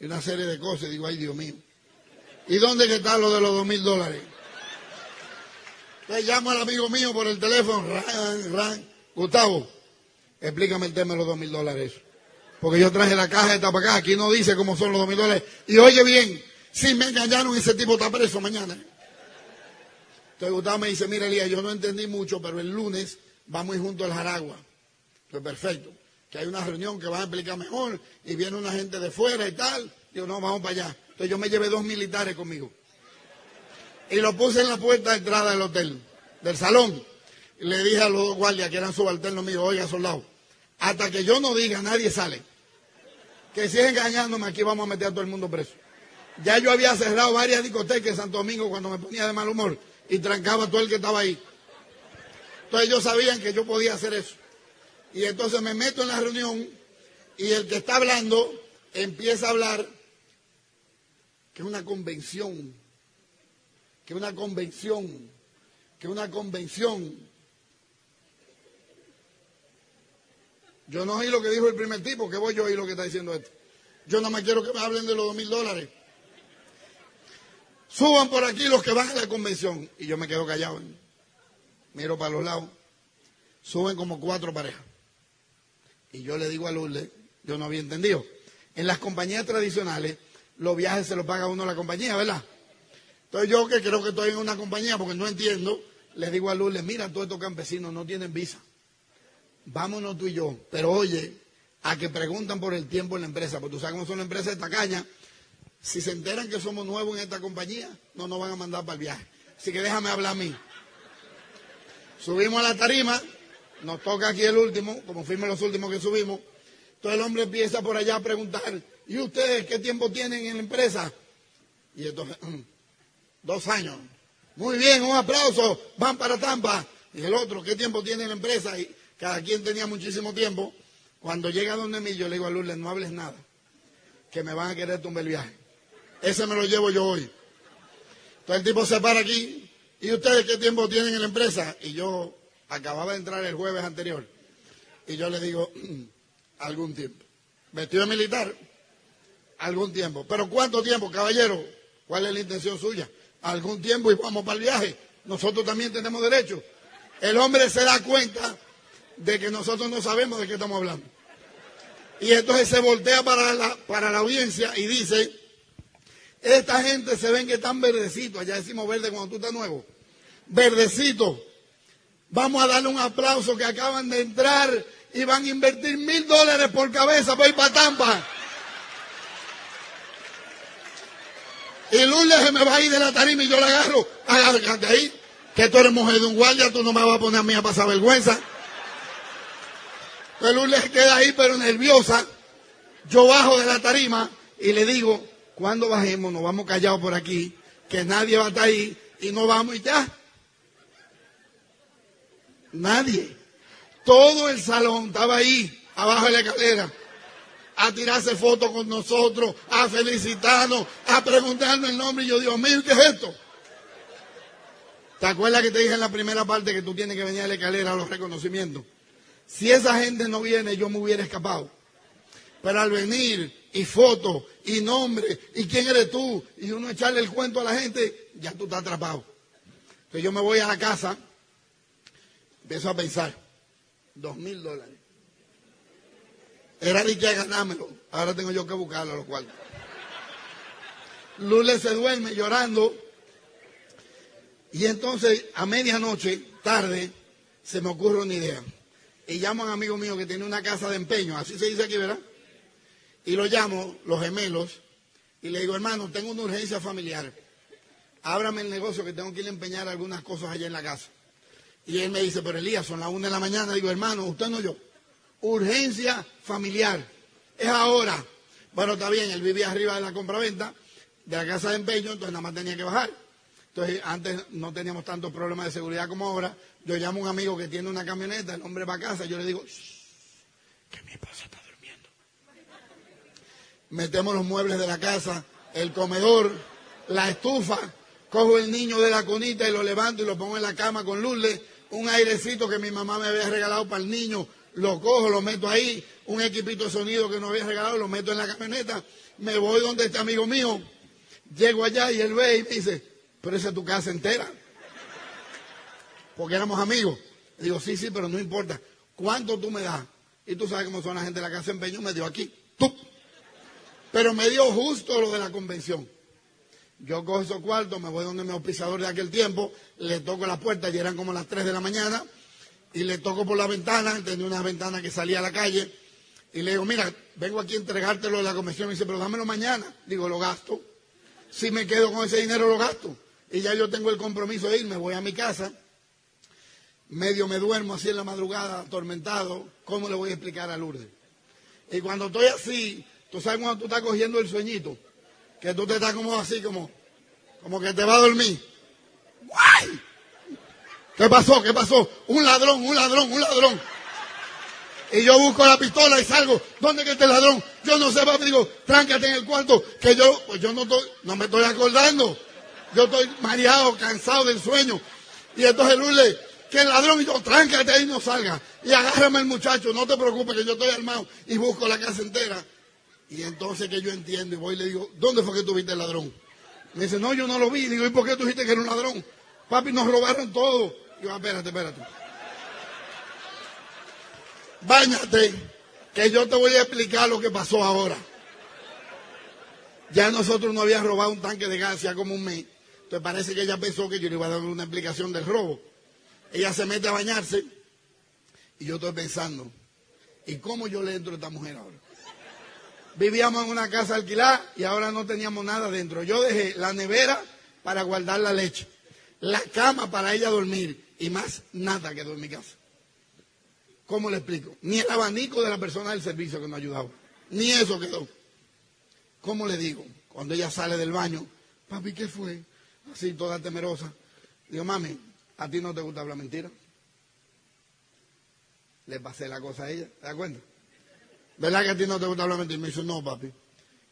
y una serie de cosas. Digo, ay Dios mío, ¿y dónde está lo de los dos mil dólares? Le llamo al amigo mío por el teléfono, ran, ran. Gustavo, explícame el tema de los dos mil dólares. Porque yo traje la caja de acá, aquí no dice cómo son los dos mil dólares. Y oye bien, si me engañaron, ese tipo está preso mañana. Entonces Gustavo me dice, mira Elías, yo no entendí mucho, pero el lunes vamos a junto al Jaragua. Pues perfecto. Que hay una reunión que va a explicar mejor y viene una gente de fuera y tal. Digo, no, vamos para allá. Entonces yo me llevé dos militares conmigo y lo puse en la puerta de entrada del hotel, del salón. Y le dije a los guardias que eran subalternos míos, oiga, soldado, hasta que yo no diga, nadie sale. Que si es engañándome, aquí vamos a meter a todo el mundo preso. Ya yo había cerrado varias discotecas en Santo Domingo cuando me ponía de mal humor y trancaba a todo el que estaba ahí. Entonces ellos sabían que yo podía hacer eso. Y entonces me meto en la reunión y el que está hablando empieza a hablar que es una convención que una convención, que una convención. Yo no oí lo que dijo el primer tipo, que voy yo a oír lo que está diciendo este. Yo no me quiero que me hablen de los dos mil dólares. Suban por aquí los que van a la convención. Y yo me quedo callado. Miro para los lados. Suben como cuatro parejas. Y yo le digo a Lourdes, yo no había entendido. En las compañías tradicionales, los viajes se los paga uno la compañía, ¿verdad? Entonces yo que creo que estoy en una compañía porque no entiendo, le digo a Lourdes, mira, todos estos campesinos no tienen visa. Vámonos tú y yo. Pero oye, a que preguntan por el tiempo en la empresa, porque tú sabes cómo son las empresas de tacaña, si se enteran que somos nuevos en esta compañía, no nos van a mandar para el viaje. Así que déjame hablar a mí. Subimos a la tarima, nos toca aquí el último, como fuimos los últimos que subimos. Entonces el hombre empieza por allá a preguntar, ¿y ustedes qué tiempo tienen en la empresa? Y entonces, Dos años. Muy bien, un aplauso. Van para Tampa. Y el otro, ¿qué tiempo tiene la empresa? Cada quien tenía muchísimo tiempo. Cuando llega donde mí, yo le digo a Lourdes, no hables nada. Que me van a querer tumbar el viaje. Ese me lo llevo yo hoy. Entonces el tipo se para aquí. ¿Y ustedes qué tiempo tienen en la empresa? Y yo acababa de entrar el jueves anterior. Y yo le digo, [clears throat] algún tiempo. Vestido de militar, algún tiempo. ¿Pero cuánto tiempo, caballero? ¿Cuál es la intención suya? algún tiempo y vamos para el viaje. Nosotros también tenemos derecho. El hombre se da cuenta de que nosotros no sabemos de qué estamos hablando. Y entonces se voltea para la, para la audiencia y dice, esta gente se ven que están verdecitos, allá decimos verde cuando tú estás nuevo, verdecito. Vamos a darle un aplauso que acaban de entrar y van a invertir mil dólares por cabeza para ir para Tampa. Y Lourdes se me va a ir de la tarima y yo la agarro. Agárrate ahí. Que tú eres mujer de un guardia, tú no me vas a poner a mí a pasar vergüenza. Lourdes queda ahí, pero nerviosa. Yo bajo de la tarima y le digo, Cuando bajemos, nos vamos callados por aquí, que nadie va a estar ahí y no vamos y ya. Nadie. Todo el salón estaba ahí, abajo de la escalera, a tirarse fotos con nosotros, a felicitarnos, a preguntarnos el nombre. Y yo, Dios mío, ¿qué es esto? ¿Te acuerdas que te dije en la primera parte que tú tienes que venir a la escalera a los reconocimientos? Si esa gente no viene, yo me hubiera escapado. Pero al venir, y fotos, y nombre, y quién eres tú, y uno echarle el cuento a la gente, ya tú estás atrapado. Entonces yo me voy a la casa, empiezo a pensar, dos mil dólares. Era de que ganármelo, ahora tengo yo que buscarlo los cuartos. Lule se duerme llorando, y entonces a medianoche, tarde, se me ocurre una idea. Y llamo a un amigo mío que tiene una casa de empeño, así se dice aquí, ¿verdad? Y lo llamo, los gemelos, y le digo, hermano, tengo una urgencia familiar. Ábrame el negocio que tengo que ir a empeñar algunas cosas allá en la casa. Y él me dice, pero Elías, son las una de la mañana. Digo, hermano, usted no yo. Urgencia familiar. Es ahora. Bueno, está bien, él vivía arriba de la compraventa, de la casa de empeño, entonces nada más tenía que bajar. Entonces, antes no teníamos tantos problemas de seguridad como ahora. Yo llamo a un amigo que tiene una camioneta, el hombre va a casa, yo le digo, que mi esposa está metemos los muebles de la casa, el comedor, la estufa, cojo el niño de la conita y lo levanto y lo pongo en la cama con luces, un airecito que mi mamá me había regalado para el niño, lo cojo, lo meto ahí, un equipito de sonido que no había regalado, lo meto en la camioneta, me voy donde este amigo mío, llego allá y él ve y me dice, pero esa es tu casa entera. Porque éramos amigos. digo, sí, sí, pero no importa. ¿Cuánto tú me das? Y tú sabes cómo son la gente de la casa empeño, me dio aquí. ¡Tup! Pero me dio justo lo de la convención. Yo cojo esos cuartos, me voy donde mi auspiciador de aquel tiempo, le toco la puerta, ya eran como las 3 de la mañana, y le toco por la ventana, tenía una ventana que salía a la calle, y le digo, mira, vengo aquí a entregártelo de la convención. Me dice, pero dámelo mañana. Digo, lo gasto. Si me quedo con ese dinero, lo gasto. Y ya yo tengo el compromiso de irme, voy a mi casa, medio me duermo así en la madrugada, atormentado. ¿Cómo le voy a explicar a Lourdes? Y cuando estoy así, Tú sabes cuando tú estás cogiendo el sueñito, que tú te estás como así, como, como que te va a dormir. ¡Guay! ¿Qué pasó? ¿Qué pasó? Un ladrón, un ladrón, un ladrón. Y yo busco la pistola y salgo. ¿Dónde que está el ladrón? Yo no sé, papi. Digo, tráncate en el cuarto. Que yo, pues yo no estoy, no me estoy acordando. Yo estoy mareado, cansado del sueño. Y entonces Luis que el ladrón, y yo, tráncate ahí y no salga. Y agárrame el muchacho, no te preocupes que yo estoy armado. Y busco la casa entera. Y entonces que yo entiendo y voy y le digo, ¿dónde fue que tú viste el ladrón? Me dice, no, yo no lo vi. Digo, ¿y por qué tú dijiste que era un ladrón? Papi, nos robaron todo. Digo, espérate, espérate. Báñate, que yo te voy a explicar lo que pasó ahora. Ya nosotros no habíamos robado un tanque de gas ya como un mes. Entonces parece que ella pensó que yo le iba a dar una explicación del robo. Ella se mete a bañarse y yo estoy pensando, ¿y cómo yo le entro a esta mujer ahora? vivíamos en una casa alquilada y ahora no teníamos nada dentro. Yo dejé la nevera para guardar la leche, la cama para ella dormir y más nada quedó en mi casa. ¿Cómo le explico? Ni el abanico de la persona del servicio que nos ayudaba, ni eso quedó. ¿Cómo le digo? Cuando ella sale del baño, papi, ¿qué fue? Así toda temerosa. Digo, mami, ¿a ti no te gusta hablar mentira? Le pasé la cosa a ella, ¿te das cuenta? ¿Verdad que a ti no te gusta hablar mentira? Me dice, no, papi.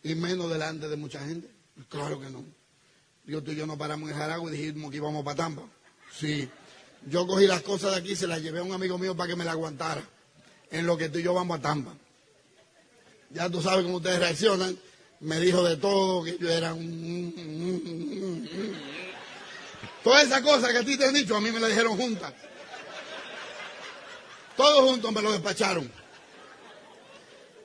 Y menos delante de mucha gente. Claro que no. Yo tú y yo nos paramos en Jaragua y dijimos que íbamos para Tampa. Sí. Yo cogí las cosas de aquí se las llevé a un amigo mío para que me las aguantara. En lo que tú y yo vamos a Tampa. Ya tú sabes cómo ustedes reaccionan. Me dijo de todo, que yo era un... Todas esas cosas que a ti te han dicho, a mí me las dijeron juntas. Todos juntos me lo despacharon.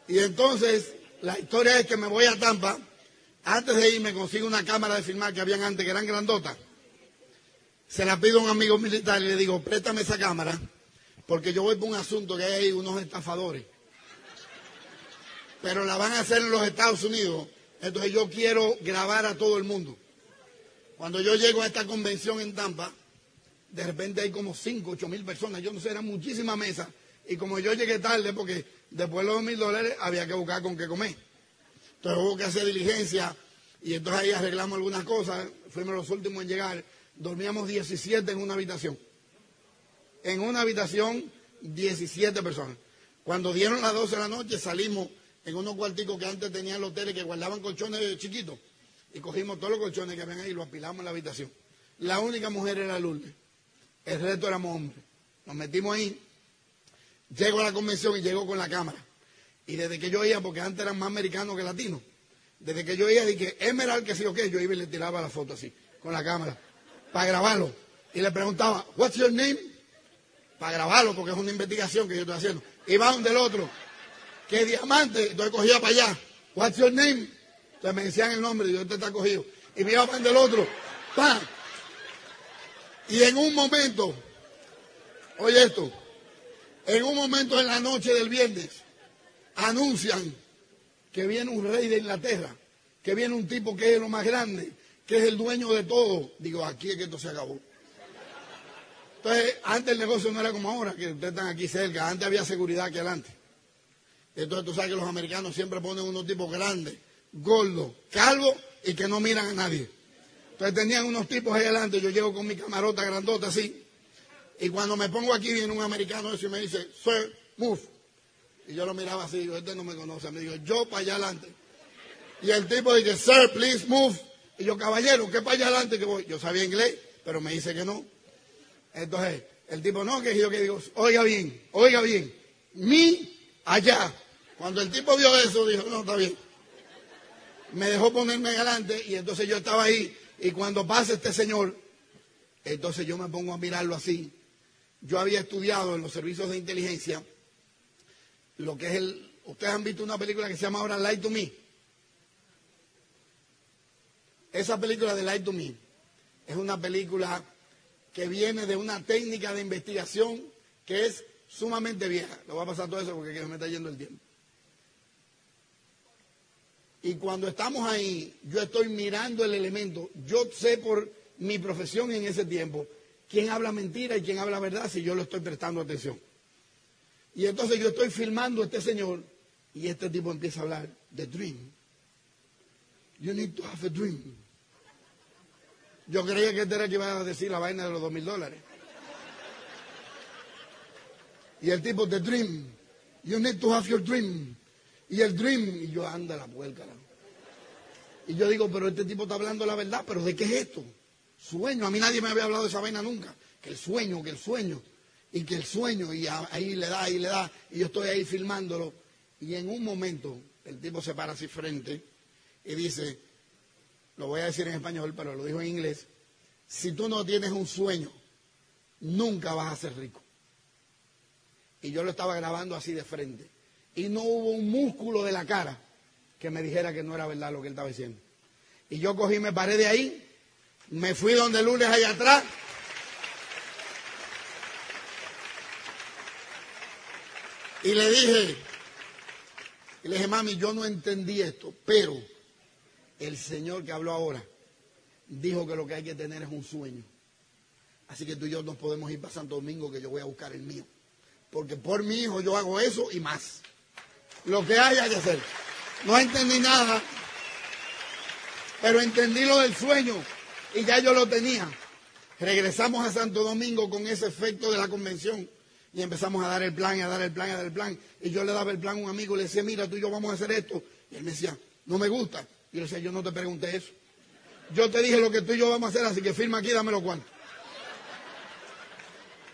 Y entonces, la historia es que me voy a Tampa. Antes de ir me consigo una cámara de filmar que habían antes, que eran grandotas. Se la pido a un amigo militar y le digo, préstame esa cámara, porque yo voy por un asunto que hay unos estafadores. Pero la van a hacer en los Estados Unidos. Entonces yo quiero grabar a todo el mundo. Cuando yo llego a esta convención en Tampa, de repente hay como 5, 8 mil personas. Yo no sé, eran muchísimas mesas. Y como yo llegué tarde, porque después de los dos mil dólares había que buscar con qué comer. Entonces hubo que hacer diligencia Y entonces ahí arreglamos algunas cosas, fuimos los últimos en llegar, dormíamos 17 en una habitación. En una habitación, 17 personas. Cuando dieron las 12 de la noche salimos en unos cuarticos que antes tenían los hoteles que guardaban colchones chiquitos y cogimos todos los colchones que habían ahí y los apilamos en la habitación. La única mujer era Lourdes, el resto éramos hombres. Nos metimos ahí, llego a la convención y llego con la cámara. Y desde que yo iba, porque antes eran más americanos que latinos, desde que yo iba dije, Emerald, que sí o qué, yo iba y le tiraba la foto así, con la cámara, para grabarlo. Y le preguntaba, what's your name? Para grabarlo, porque es una investigación que yo estoy haciendo. Y va donde el otro, que diamante, entonces cogía para allá, what's your name? Entonces me decían el nombre yo, este está cogido. Y me iba para el otro, ¡pam! Y en un momento, oye esto, en un momento en la noche del viernes, anuncian que viene un rey de Inglaterra, que viene un tipo que es lo más grande, que es el dueño de todo. Digo, aquí es que esto se acabó. Entonces, antes el negocio no era como ahora, que ustedes están aquí cerca, antes había seguridad aquí adelante. Entonces tú sabes que los americanos siempre ponen unos tipos grandes, gordos, calvos y que no miran a nadie. Entonces tenían unos tipos ahí adelante, yo llego con mi camarota grandota así, y cuando me pongo aquí viene un americano y me dice, Sir, move. Y yo lo miraba así, yo, este no me conoce, me dijo, yo para allá adelante. Y el tipo dice, Sir, please move. Y yo, caballero, ¿qué para allá adelante que voy? Yo sabía inglés, pero me dice que no. Entonces, el tipo, no, que yo que digo, oiga bien, oiga bien, mi allá. Cuando el tipo vio eso, dijo, no, está bien. Me dejó ponerme adelante y entonces yo estaba ahí y cuando pasa este señor, entonces yo me pongo a mirarlo así. Yo había estudiado en los servicios de inteligencia lo que es el... Ustedes han visto una película que se llama ahora Light to Me. Esa película de Light to Me es una película que viene de una técnica de investigación que es sumamente vieja. Lo voy a pasar todo eso porque me está yendo el tiempo. Y cuando estamos ahí, yo estoy mirando el elemento. Yo sé por mi profesión en ese tiempo quién habla mentira y quién habla verdad si yo lo estoy prestando atención. Y entonces yo estoy filmando este señor y este tipo empieza a hablar de dream. You need to have a dream. Yo creía que este era que iba a decir la vaina de los dos mil dólares. Y el tipo, de dream. You need to have your dream. Y el dream, y yo anda la puerca. Y yo digo, pero este tipo está hablando la verdad, pero ¿de qué es esto? Sueño. A mí nadie me había hablado de esa vaina nunca. Que el sueño, que el sueño. Y que el sueño, y ahí le da, ahí le da. Y yo estoy ahí filmándolo. Y en un momento, el tipo se para así frente y dice, lo voy a decir en español, pero lo dijo en inglés, si tú no tienes un sueño, nunca vas a ser rico. Y yo lo estaba grabando así de frente y no hubo un músculo de la cara que me dijera que no era verdad lo que él estaba diciendo. Y yo cogí, me paré de ahí, me fui donde lunes allá atrás. Y le dije, y le dije, mami, yo no entendí esto, pero el Señor que habló ahora dijo que lo que hay que tener es un sueño. Así que tú y yo nos podemos ir para Santo Domingo, que yo voy a buscar el mío. Porque por mi hijo yo hago eso y más lo que haya que hacer. No entendí nada, pero entendí lo del sueño y ya yo lo tenía. Regresamos a Santo Domingo con ese efecto de la convención y empezamos a dar el plan y a dar el plan y a dar el plan. Y yo le daba el plan a un amigo y le decía, mira, tú y yo vamos a hacer esto. Y él me decía, no me gusta. Y yo le decía, yo no te pregunté eso. Yo te dije lo que tú y yo vamos a hacer, así que firma aquí, dámelo cuánto.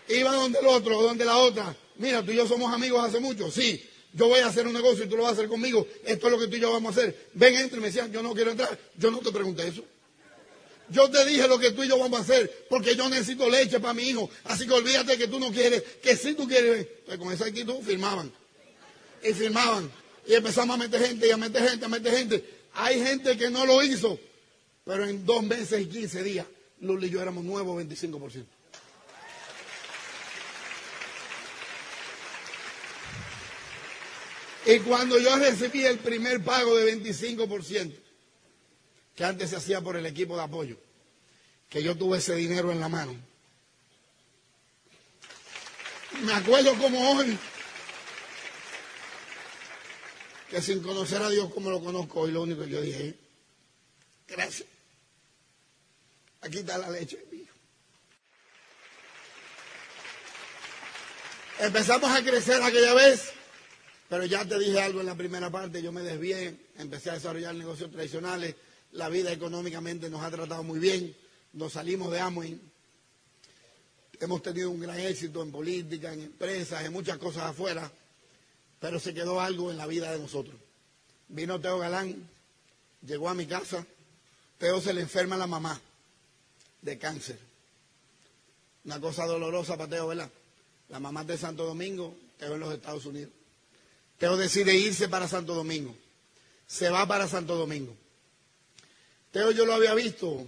Iba donde el otro, donde la otra. Mira, tú y yo somos amigos hace mucho. Sí, yo voy a hacer un negocio y tú lo vas a hacer conmigo, esto es lo que tú y yo vamos a hacer. Ven, entre y me decían, yo no quiero entrar. Yo no te pregunté eso. Yo te dije lo que tú y yo vamos a hacer, porque yo necesito leche para mi hijo. Así que olvídate que tú no quieres, que si tú quieres. Entonces con esa actitud firmaban. Y firmaban. Y empezamos a meter gente, y a meter gente, a meter gente. Hay gente que no lo hizo, pero en dos meses y quince días, Luli y yo éramos nuevos 25%. Y cuando yo recibí el primer pago de 25%, que antes se hacía por el equipo de apoyo, que yo tuve ese dinero en la mano, me acuerdo como hoy, que sin conocer a Dios como lo conozco hoy, lo único que yo dije, Gracias. Aquí está la leche. Empezamos a crecer aquella vez, pero ya te dije algo en la primera parte, yo me desvié, empecé a desarrollar negocios tradicionales, la vida económicamente nos ha tratado muy bien, nos salimos de Amway, hemos tenido un gran éxito en política, en empresas, en muchas cosas afuera, pero se quedó algo en la vida de nosotros. Vino Teo Galán, llegó a mi casa, Teo se le enferma a la mamá de cáncer. Una cosa dolorosa para Teo, ¿verdad? La mamá de Santo Domingo, Teo en los Estados Unidos. Teo decide irse para Santo Domingo. Se va para Santo Domingo. Teo yo lo había visto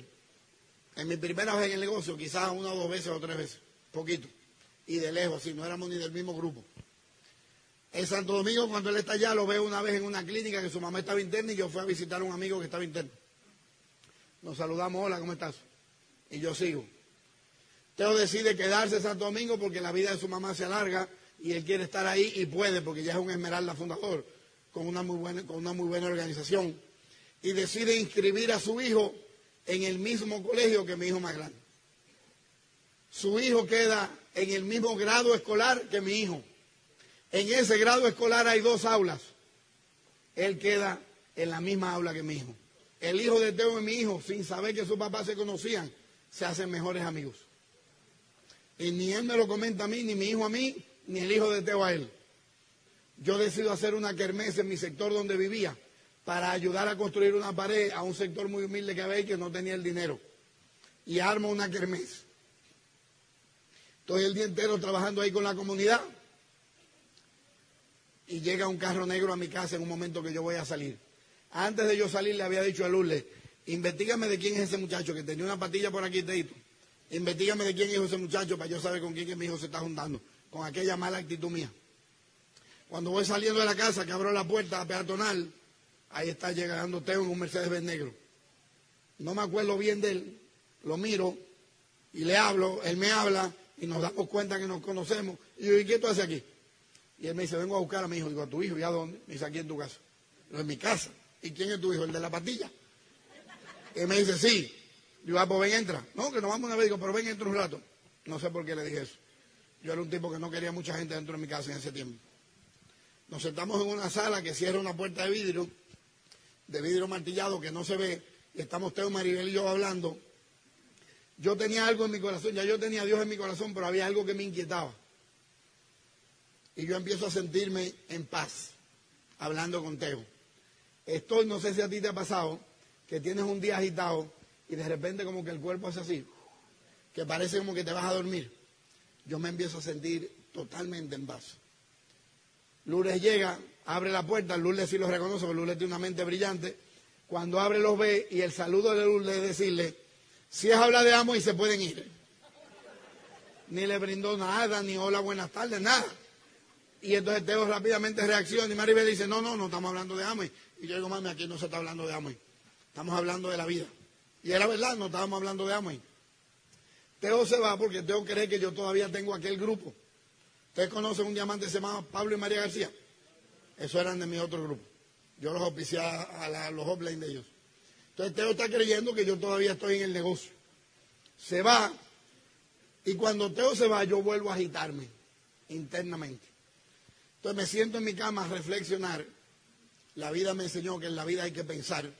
en mi primera vez en el negocio, quizás una o dos veces o tres veces, poquito. Y de lejos, así, no éramos ni del mismo grupo. En Santo Domingo, cuando él está allá, lo veo una vez en una clínica que su mamá estaba interna y yo fui a visitar a un amigo que estaba interno. Nos saludamos, hola, ¿cómo estás? Y yo sigo. Teo decide quedarse en Santo Domingo porque la vida de su mamá se alarga y él quiere estar ahí y puede porque ya es un Esmeralda fundador con una muy buena, con una muy buena organización. Y decide inscribir a su hijo en el mismo colegio que mi hijo más grande. Su hijo queda en el mismo grado escolar que mi hijo. En ese grado escolar hay dos aulas. Él queda en la misma aula que mi hijo. El hijo de Teo y mi hijo, sin saber que sus papás se conocían, se hacen mejores amigos. Y ni él me lo comenta a mí, ni mi hijo a mí, ni el hijo de Teo a él. Yo decido hacer una kermés en mi sector donde vivía para ayudar a construir una pared a un sector muy humilde que había y que no tenía el dinero. Y armo una kermés. Estoy el día entero trabajando ahí con la comunidad y llega un carro negro a mi casa en un momento que yo voy a salir. Antes de yo salir le había dicho a Lourdes, investigame de quién es ese muchacho que tenía una patilla por aquí, Teito. Investígame de quién es ese muchacho para yo saber con quién mi hijo se está juntando, con aquella mala actitud mía. Cuando voy saliendo de la casa, que abro la puerta peatonal, ahí está llegando Teo en un Mercedes-Benz negro. No me acuerdo bien de él, lo miro y le hablo, él me habla y nos damos cuenta que nos conocemos. Y yo, ¿y qué tú haces aquí? Y él me dice, vengo a buscar a mi hijo. Digo, ¿a tu hijo? ¿Y a dónde? Me dice, aquí en tu casa. No, en mi casa. ¿Y quién es tu hijo? ¿El de la patilla? Y me dice, sí. Digo, ah, pues ven, entra. No, que nos vamos una vez. Digo, pero ven, entra un rato. No sé por qué le dije eso. Yo era un tipo que no quería mucha gente dentro de mi casa en ese tiempo. Nos sentamos en una sala que cierra una puerta de vidrio, de vidrio martillado que no se ve, y estamos Teo, Maribel y yo hablando. Yo tenía algo en mi corazón, ya yo tenía a Dios en mi corazón, pero había algo que me inquietaba. Y yo empiezo a sentirme en paz, hablando con Teo. Estoy, no sé si a ti te ha pasado, que tienes un día agitado y de repente como que el cuerpo hace así, que parece como que te vas a dormir. Yo me empiezo a sentir totalmente en paz. Lourdes llega, abre la puerta, Lourdes sí lo reconoce, porque Lourdes tiene una mente brillante. Cuando abre los ve y el saludo de Lourdes es decirle, si es hablar de amo y se pueden ir. Ni le brindó nada, ni hola, buenas tardes, nada. Y entonces Teo rápidamente reacciona y Maribel dice, no, no, no estamos hablando de Amway. Y yo digo, mami, aquí no se está hablando de Amway. Estamos hablando de la vida. Y era verdad, no estábamos hablando de Amway. Teo se va porque Teo cree que yo todavía tengo aquel grupo. Ustedes conocen un diamante que se llama Pablo y María García. Eso eran de mi otro grupo. Yo los oficié a, los hoplines de ellos. Entonces Teo está creyendo que yo todavía estoy en el negocio. Se va y cuando Teo se va yo vuelvo a agitarme internamente. Entonces me siento en mi cama a reflexionar. La vida me enseñó que en la vida hay que pensar,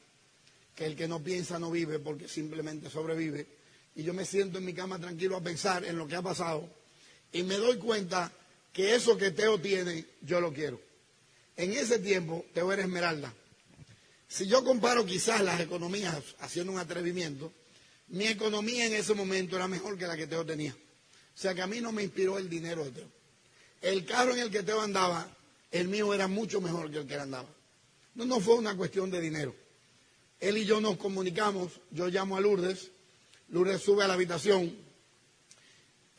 que el que no piensa no vive porque simplemente sobrevive. Y yo me siento en mi cama tranquilo a pensar en lo que ha pasado y me doy cuenta que eso que Teo tiene, yo lo quiero. En ese tiempo, Teo era esmeralda. Si yo comparo quizás las economías, haciendo un atrevimiento, mi economía en ese momento era mejor que la que Teo tenía. O sea que a mí no me inspiró el dinero de Teo. El carro en el que Teo andaba, el mío era mucho mejor que el que él andaba. No, no fue una cuestión de dinero. Él y yo nos comunicamos, yo llamo a Lourdes, Lourdes sube a la habitación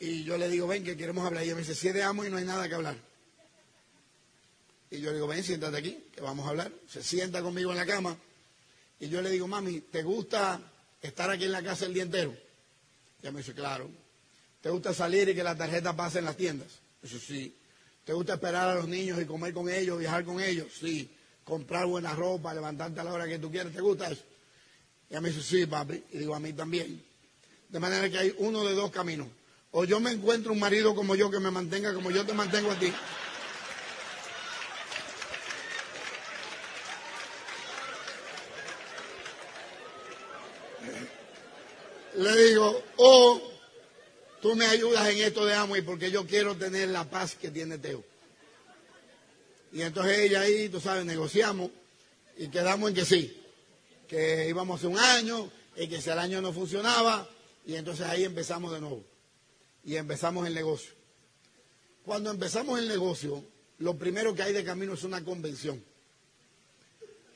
y yo le digo, ven que queremos hablar. Y ella me dice, si es de amo y no hay nada que hablar. Y yo le digo, ven, siéntate aquí, que vamos a hablar. Se sienta conmigo en la cama. Y yo le digo, mami, ¿te gusta estar aquí en la casa el día entero? Ella me dice, claro. ¿Te gusta salir y que la tarjeta pase en las tiendas? Eso sí. ¿Te gusta esperar a los niños y comer con ellos, viajar con ellos? Sí. Comprar buena ropa, levantarte a la hora que tú quieras. ¿Te gusta eso? Y a mí dice, sí, papi. Y digo, a mí también. De manera que hay uno de dos caminos. O yo me encuentro un marido como yo que me mantenga como yo te mantengo a ti. Le digo, o tú me ayudas en esto de Amway porque yo quiero tener la paz que tiene Teo. Y entonces ella ahí, tú sabes, negociamos y quedamos en que sí, que íbamos hace un año y que si el año no funcionaba, y entonces ahí empezamos de nuevo. Y empezamos el negocio. Cuando empezamos el negocio, lo primero que hay de camino es una convención.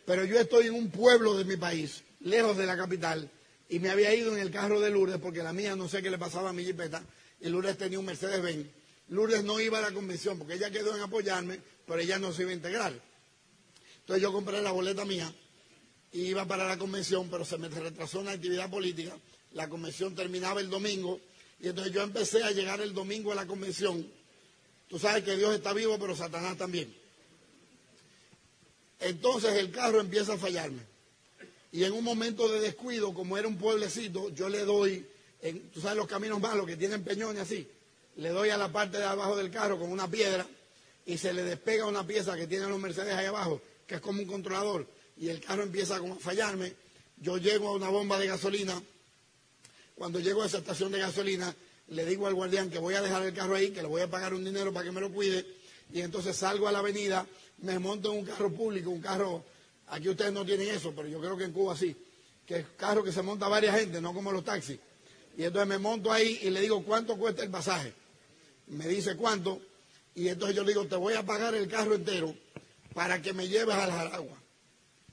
Pero yo estoy en un pueblo de mi país, lejos de la capital, y me había ido en el carro de Lourdes, porque la mía no sé qué le pasaba a mi jipeta, y Lourdes tenía un Mercedes-Benz. Lourdes no iba a la convención, porque ella quedó en apoyarme, pero ella no se iba a integrar. Entonces yo compré la boleta mía y iba para la convención, pero se me retrasó una actividad política. La convención terminaba el domingo y entonces yo empecé a llegar el domingo a la convención. Tú sabes que Dios está vivo, pero Satanás también. Entonces el carro empieza a fallarme. Y en un momento de descuido, como era un pueblecito, yo le doy, en, tú sabes los caminos malos que tienen peñones así, le doy a la parte de abajo del carro con una piedra y se le despega una pieza que tienen los Mercedes ahí abajo, que es como un controlador, y el carro empieza a fallarme. Yo llego a una bomba de gasolina. Cuando llego a esa estación de gasolina, le digo al guardián que voy a dejar el carro ahí, que le voy a pagar un dinero para que me lo cuide, y entonces salgo a la avenida, me monto en un carro público, un carro, aquí ustedes no tienen eso, pero yo creo que en Cuba sí, que es carro que se monta varias gente, no como los taxis. Y entonces me monto ahí y le digo, ¿cuánto cuesta el pasaje? Me dice cuánto, y entonces yo le digo, te voy a pagar el carro entero para que me lleves al Jaragua.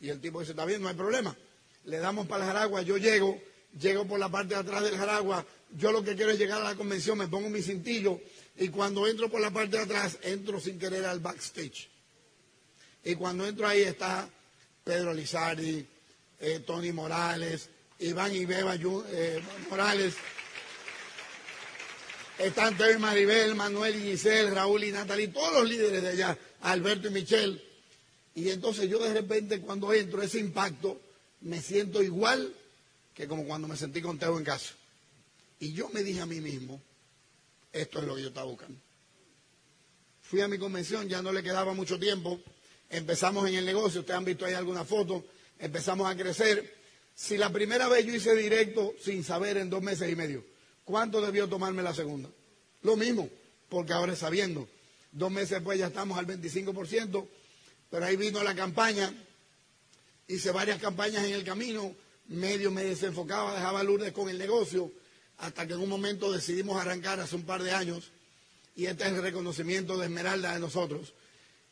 Y el tipo dice, está bien, no hay problema. Le damos para el Jaragua, yo llego, llego por la parte de atrás del Jaragua, yo lo que quiero es llegar a la convención, me pongo mi cintillo y cuando entro por la parte de atrás, entro sin querer al backstage. Y cuando entro ahí está Pedro Lizardi, eh, Tony Morales, Iván y eh, Morales, están Terry Maribel, Manuel y Giselle, Raúl y Natalie, todos los líderes de allá, Alberto y Michelle. Y entonces yo de repente cuando entro ese impacto, me siento igual que como cuando me sentí con Teo en casa. Y yo me dije a mí mismo, esto es lo que yo estaba buscando. Fui a mi convención, ya no le quedaba mucho tiempo. Empezamos en el negocio, ustedes han visto ahí alguna foto, empezamos a crecer. Si la primera vez yo hice directo sin saber en dos meses y medio, ¿Cuánto debió tomarme la segunda? Lo mismo, porque ahora sabiendo. Dos meses después ya estamos al 25%, pero ahí vino la campaña, hice varias campañas en el camino, medio me desenfocaba, dejaba Lourdes con el negocio, hasta que en un momento decidimos arrancar hace un par de años, y este es el reconocimiento de Esmeralda de nosotros,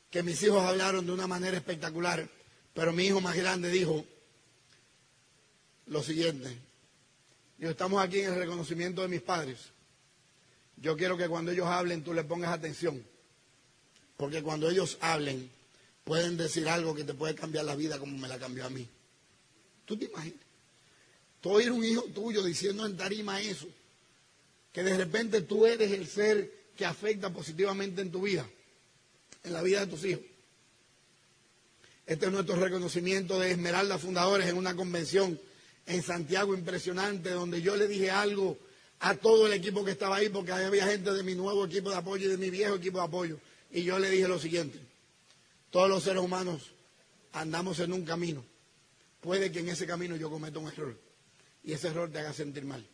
que mis hijos hablaron de una manera espectacular, pero mi hijo más grande dijo lo siguiente, yo estamos aquí en el reconocimiento de mis padres. Yo quiero que cuando ellos hablen tú le pongas atención. Porque cuando ellos hablen pueden decir algo que te puede cambiar la vida como me la cambió a mí. ¿Tú te imaginas? Tú oír un hijo tuyo diciendo en tarima eso. Que de repente tú eres el ser que afecta positivamente en tu vida. En la vida de tus hijos. Este es nuestro reconocimiento de Esmeralda Fundadores en una convención en Santiago impresionante, donde yo le dije algo a todo el equipo que estaba ahí, porque había gente de mi nuevo equipo de apoyo y de mi viejo equipo de apoyo. Y yo le dije lo siguiente, todos los seres humanos andamos en un camino. Puede que en ese camino yo cometa un error y ese error te haga sentir mal.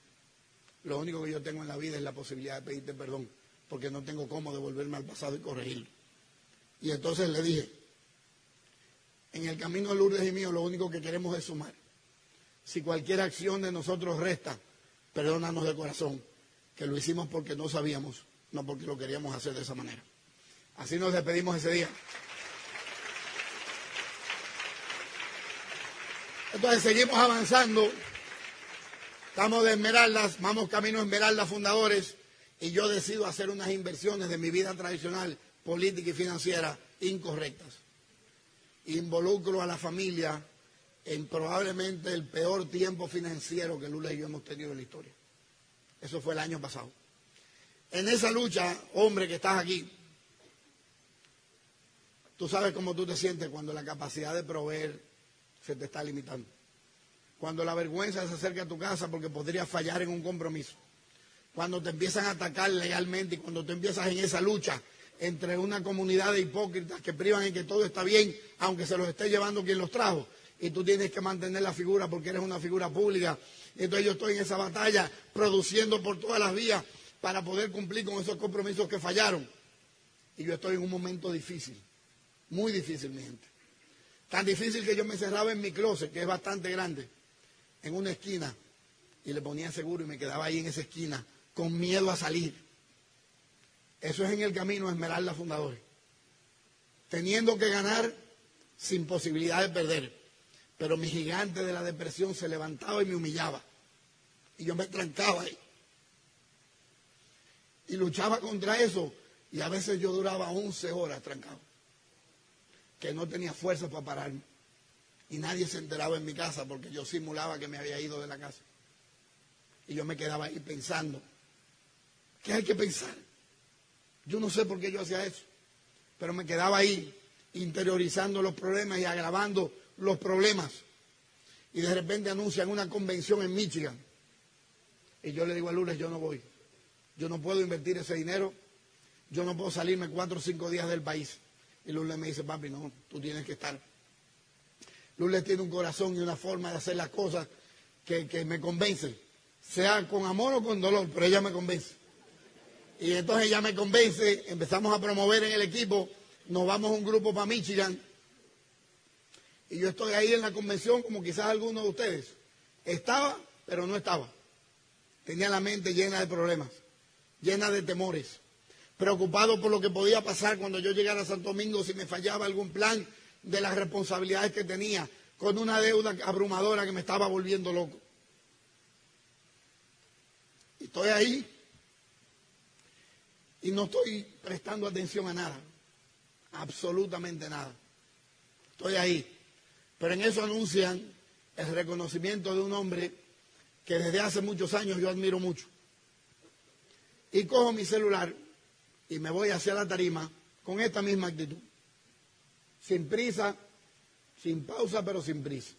Lo único que yo tengo en la vida es la posibilidad de pedirte perdón, porque no tengo cómo devolverme al pasado y corregirlo. Y entonces le dije, en el camino de Lourdes y mío lo único que queremos es sumar. Si cualquier acción de nosotros resta, perdónanos de corazón, que lo hicimos porque no sabíamos, no porque lo queríamos hacer de esa manera. Así nos despedimos ese día. Entonces seguimos avanzando. Estamos de Esmeraldas, vamos camino a Esmeraldas Fundadores y yo decido hacer unas inversiones de mi vida tradicional, política y financiera incorrectas. Involucro a la familia en probablemente el peor tiempo financiero que Lula y yo hemos tenido en la historia. Eso fue el año pasado. En esa lucha, hombre que estás aquí, tú sabes cómo tú te sientes cuando la capacidad de proveer se te está limitando. Cuando la vergüenza se acerca a tu casa porque podría fallar en un compromiso. Cuando te empiezan a atacar legalmente y cuando tú empiezas en esa lucha entre una comunidad de hipócritas que privan en que todo está bien, aunque se los esté llevando quien los trajo, y tú tienes que mantener la figura porque eres una figura pública. Entonces yo estoy en esa batalla produciendo por todas las vías para poder cumplir con esos compromisos que fallaron. Y yo estoy en un momento difícil, muy difícil, mi gente. Tan difícil que yo me cerraba en mi closet, que es bastante grande, en una esquina, y le ponía seguro y me quedaba ahí en esa esquina, con miedo a salir. Eso es en el camino a Esmeralda Fundadores. Teniendo que ganar sin posibilidad de perder. Pero mi gigante de la depresión se levantaba y me humillaba. Y yo me trancaba ahí. Y luchaba contra eso. Y a veces yo duraba 11 horas trancado. Que no tenía fuerza para pararme. Y nadie se enteraba en mi casa porque yo simulaba que me había ido de la casa. Y yo me quedaba ahí pensando. ¿Qué hay que pensar? Yo no sé por qué yo hacía eso. Pero me quedaba ahí interiorizando los problemas y agravando los problemas. Y de repente anuncian una convención en Michigan. Y yo le digo a Lourdes, yo no voy. Yo no puedo invertir ese dinero. Yo no puedo salirme cuatro o cinco días del país. Y me dice, papi, no, tú tienes que estar. Lourdes tiene un corazón y una forma de hacer las cosas que, que me convence. Sea con amor o con dolor, pero ella me convence. Y entonces ella me convence, empezamos a promover en el equipo, nos vamos a un grupo para Michigan y yo estoy ahí en la convención como quizás algunos de ustedes. Estaba, pero no estaba. Tenía la mente llena de problemas, llena de temores, preocupado por lo que podía pasar cuando yo llegara a Santo Domingo si me fallaba algún plan de las responsabilidades que tenía, con una deuda abrumadora que me estaba volviendo loco. Y estoy ahí y no estoy prestando atención a nada, absolutamente nada. Estoy ahí pero en eso anuncian el reconocimiento de un hombre que desde hace muchos años yo admiro mucho. Y cojo mi celular y me voy hacia la tarima con esta misma actitud. Sin prisa, sin pausa, pero sin prisa.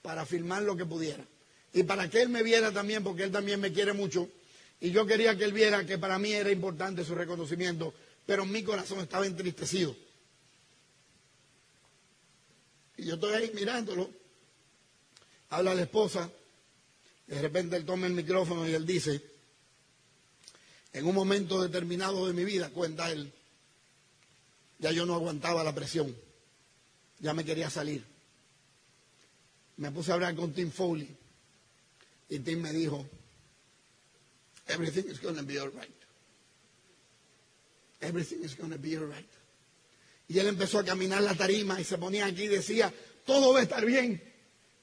Para filmar lo que pudiera. Y para que él me viera también, porque él también me quiere mucho. Y yo quería que él viera que para mí era importante su reconocimiento, pero mi corazón estaba entristecido. Y yo estoy ahí mirándolo. Habla la esposa. De repente él toma el micrófono y él dice, en un momento determinado de mi vida, cuenta él, ya yo no aguantaba la presión. Ya me quería salir. Me puse a hablar con Tim Foley. Y Tim me dijo, everything is going to be all right. Everything is going to be all right. Y él empezó a caminar la tarima y se ponía aquí y decía, todo va a estar bien.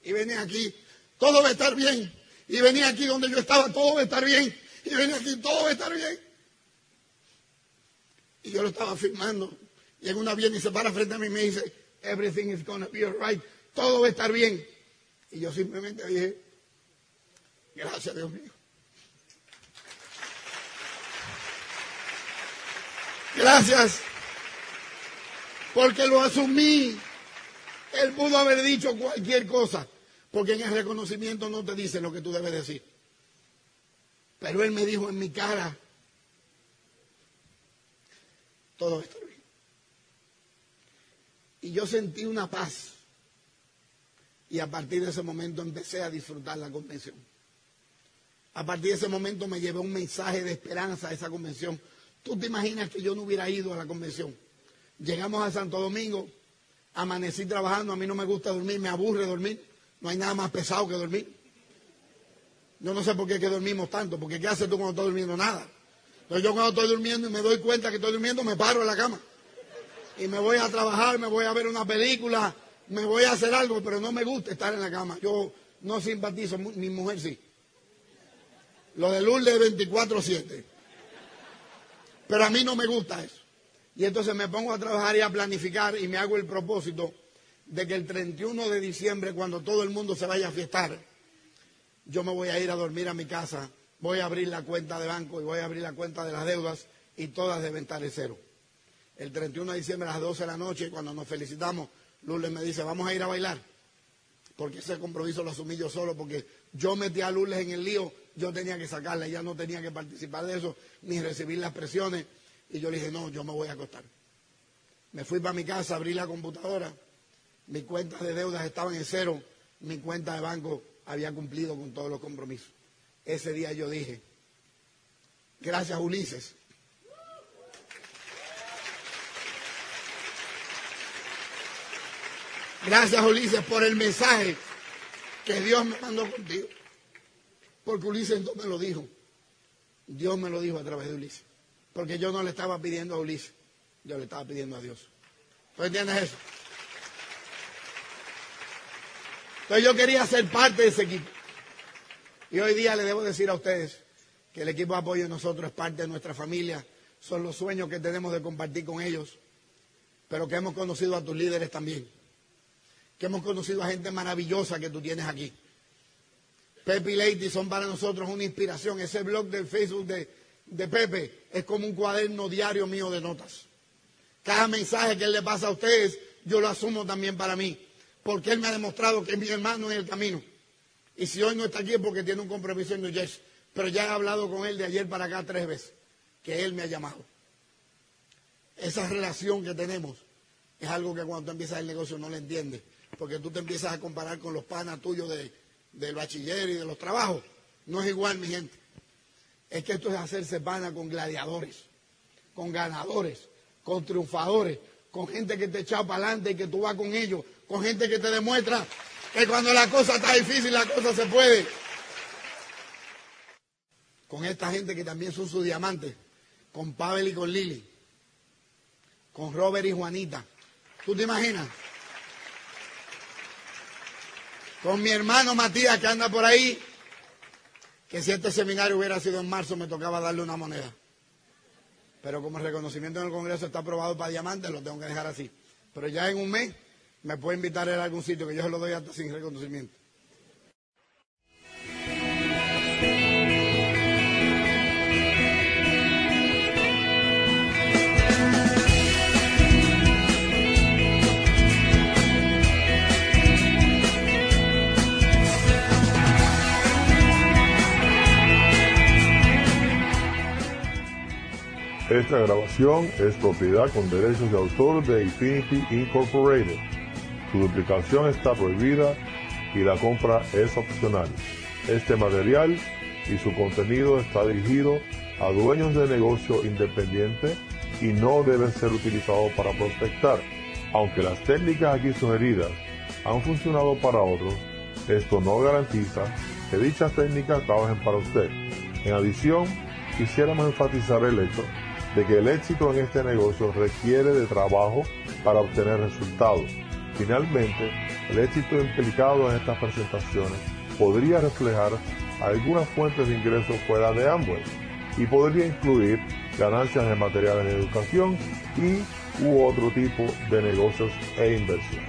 Y venía aquí, todo va a estar bien. Y venía aquí donde yo estaba, todo va a estar bien. Y venía aquí, todo va a estar bien. Y yo lo estaba filmando. Y en una viene y se para frente a mí y me dice, everything is to be alright. Todo va a estar bien. Y yo simplemente dije, gracias Dios mío. Gracias porque lo asumí. Él pudo haber dicho cualquier cosa, porque en el reconocimiento no te dice lo que tú debes decir. Pero él me dijo en mi cara, todo está bien. Y yo sentí una paz. Y a partir de ese momento empecé a disfrutar la convención. A partir de ese momento me llevé un mensaje de esperanza a esa convención. ¿Tú te imaginas que yo no hubiera ido a la convención? Llegamos a Santo Domingo, amanecí trabajando, a mí no me gusta dormir, me aburre dormir, no hay nada más pesado que dormir. Yo no sé por qué que dormimos tanto, porque ¿qué haces tú cuando estás durmiendo? Nada. Entonces yo cuando estoy durmiendo y me doy cuenta que estoy durmiendo, me paro en la cama. Y me voy a trabajar, me voy a ver una película, me voy a hacer algo, pero no me gusta estar en la cama. Yo no simpatizo, mi mujer sí. Lo de Lourdes 24-7. Pero a mí no me gusta eso. Y entonces me pongo a trabajar y a planificar y me hago el propósito de que el 31 de diciembre, cuando todo el mundo se vaya a fiestar, yo me voy a ir a dormir a mi casa, voy a abrir la cuenta de banco y voy a abrir la cuenta de las deudas y todas deben estar en cero. El 31 de diciembre a las 12 de la noche, cuando nos felicitamos, Lourdes me dice, vamos a ir a bailar. porque ese compromiso lo asumí yo solo, porque yo metí a Lourdes en el lío, yo tenía que sacarla, ella no tenía que participar de eso, ni recibir las presiones, y yo le dije, no, yo me voy a acostar. Me fui para mi casa, abrí la computadora, mis cuentas de deudas estaban en cero, mi cuenta de banco había cumplido con todos los compromisos. Ese día yo dije, gracias Ulises. Gracias Ulises por el mensaje que Dios me mandó contigo. Porque Ulises no me lo dijo. Dios me lo dijo a través de Ulises. Porque yo no le estaba pidiendo a Ulises, yo le estaba pidiendo a Dios. ¿Tú entiendes eso? Entonces yo quería ser parte de ese equipo. Y hoy día le debo decir a ustedes que el equipo de apoyo de nosotros es parte de nuestra familia, son los sueños que tenemos de compartir con ellos, pero que hemos conocido a tus líderes también, que hemos conocido a gente maravillosa que tú tienes aquí. Pepe y Lady son para nosotros una inspiración. Ese blog del Facebook de, de Pepe es como un cuaderno diario mío de notas. Cada mensaje que él le pasa a ustedes, yo lo asumo también para mí porque Él me ha demostrado que mi hermano en el camino. Y si hoy no está aquí es porque tiene un compromiso en New Jersey. Pero ya he hablado con Él de ayer para acá tres veces, que Él me ha llamado. Esa relación que tenemos es algo que cuando tú empiezas el negocio no le entiendes, porque tú te empiezas a comparar con los panas tuyos del bachiller y de los trabajos. No es igual, mi gente. Es que esto es hacerse pana con gladiadores, con ganadores, con triunfadores, con gente que te echa para adelante y que tú vas con ellos con gente que te demuestra que cuando la cosa está difícil, la cosa se puede. Con esta gente que también son sus diamantes, con Pavel y con Lili, con Robert y Juanita. ¿Tú te imaginas? Con mi hermano Matías que anda por ahí, que si este seminario hubiera sido en marzo me tocaba darle una moneda. Pero como el reconocimiento en el Congreso está aprobado para diamantes, lo tengo que dejar así. Pero ya en un mes me puede invitar a algún sitio que yo se lo doy hasta sin reconocimiento. Esta grabación es propiedad con derechos de autor de Infinity Incorporated. Su duplicación está prohibida y la compra es opcional. Este material y su contenido está dirigido a dueños de negocio independiente y no debe ser utilizado para prospectar. Aunque las técnicas aquí sugeridas han funcionado para otros, esto no garantiza que dichas técnicas trabajen para usted. En adición, quisiéramos enfatizar el hecho de que el éxito en este negocio requiere de trabajo para obtener resultados. Finalmente, el éxito implicado en estas presentaciones podría reflejar algunas fuentes de ingresos fuera de Amway y podría incluir ganancias de materiales de educación y u otro tipo de negocios e inversiones.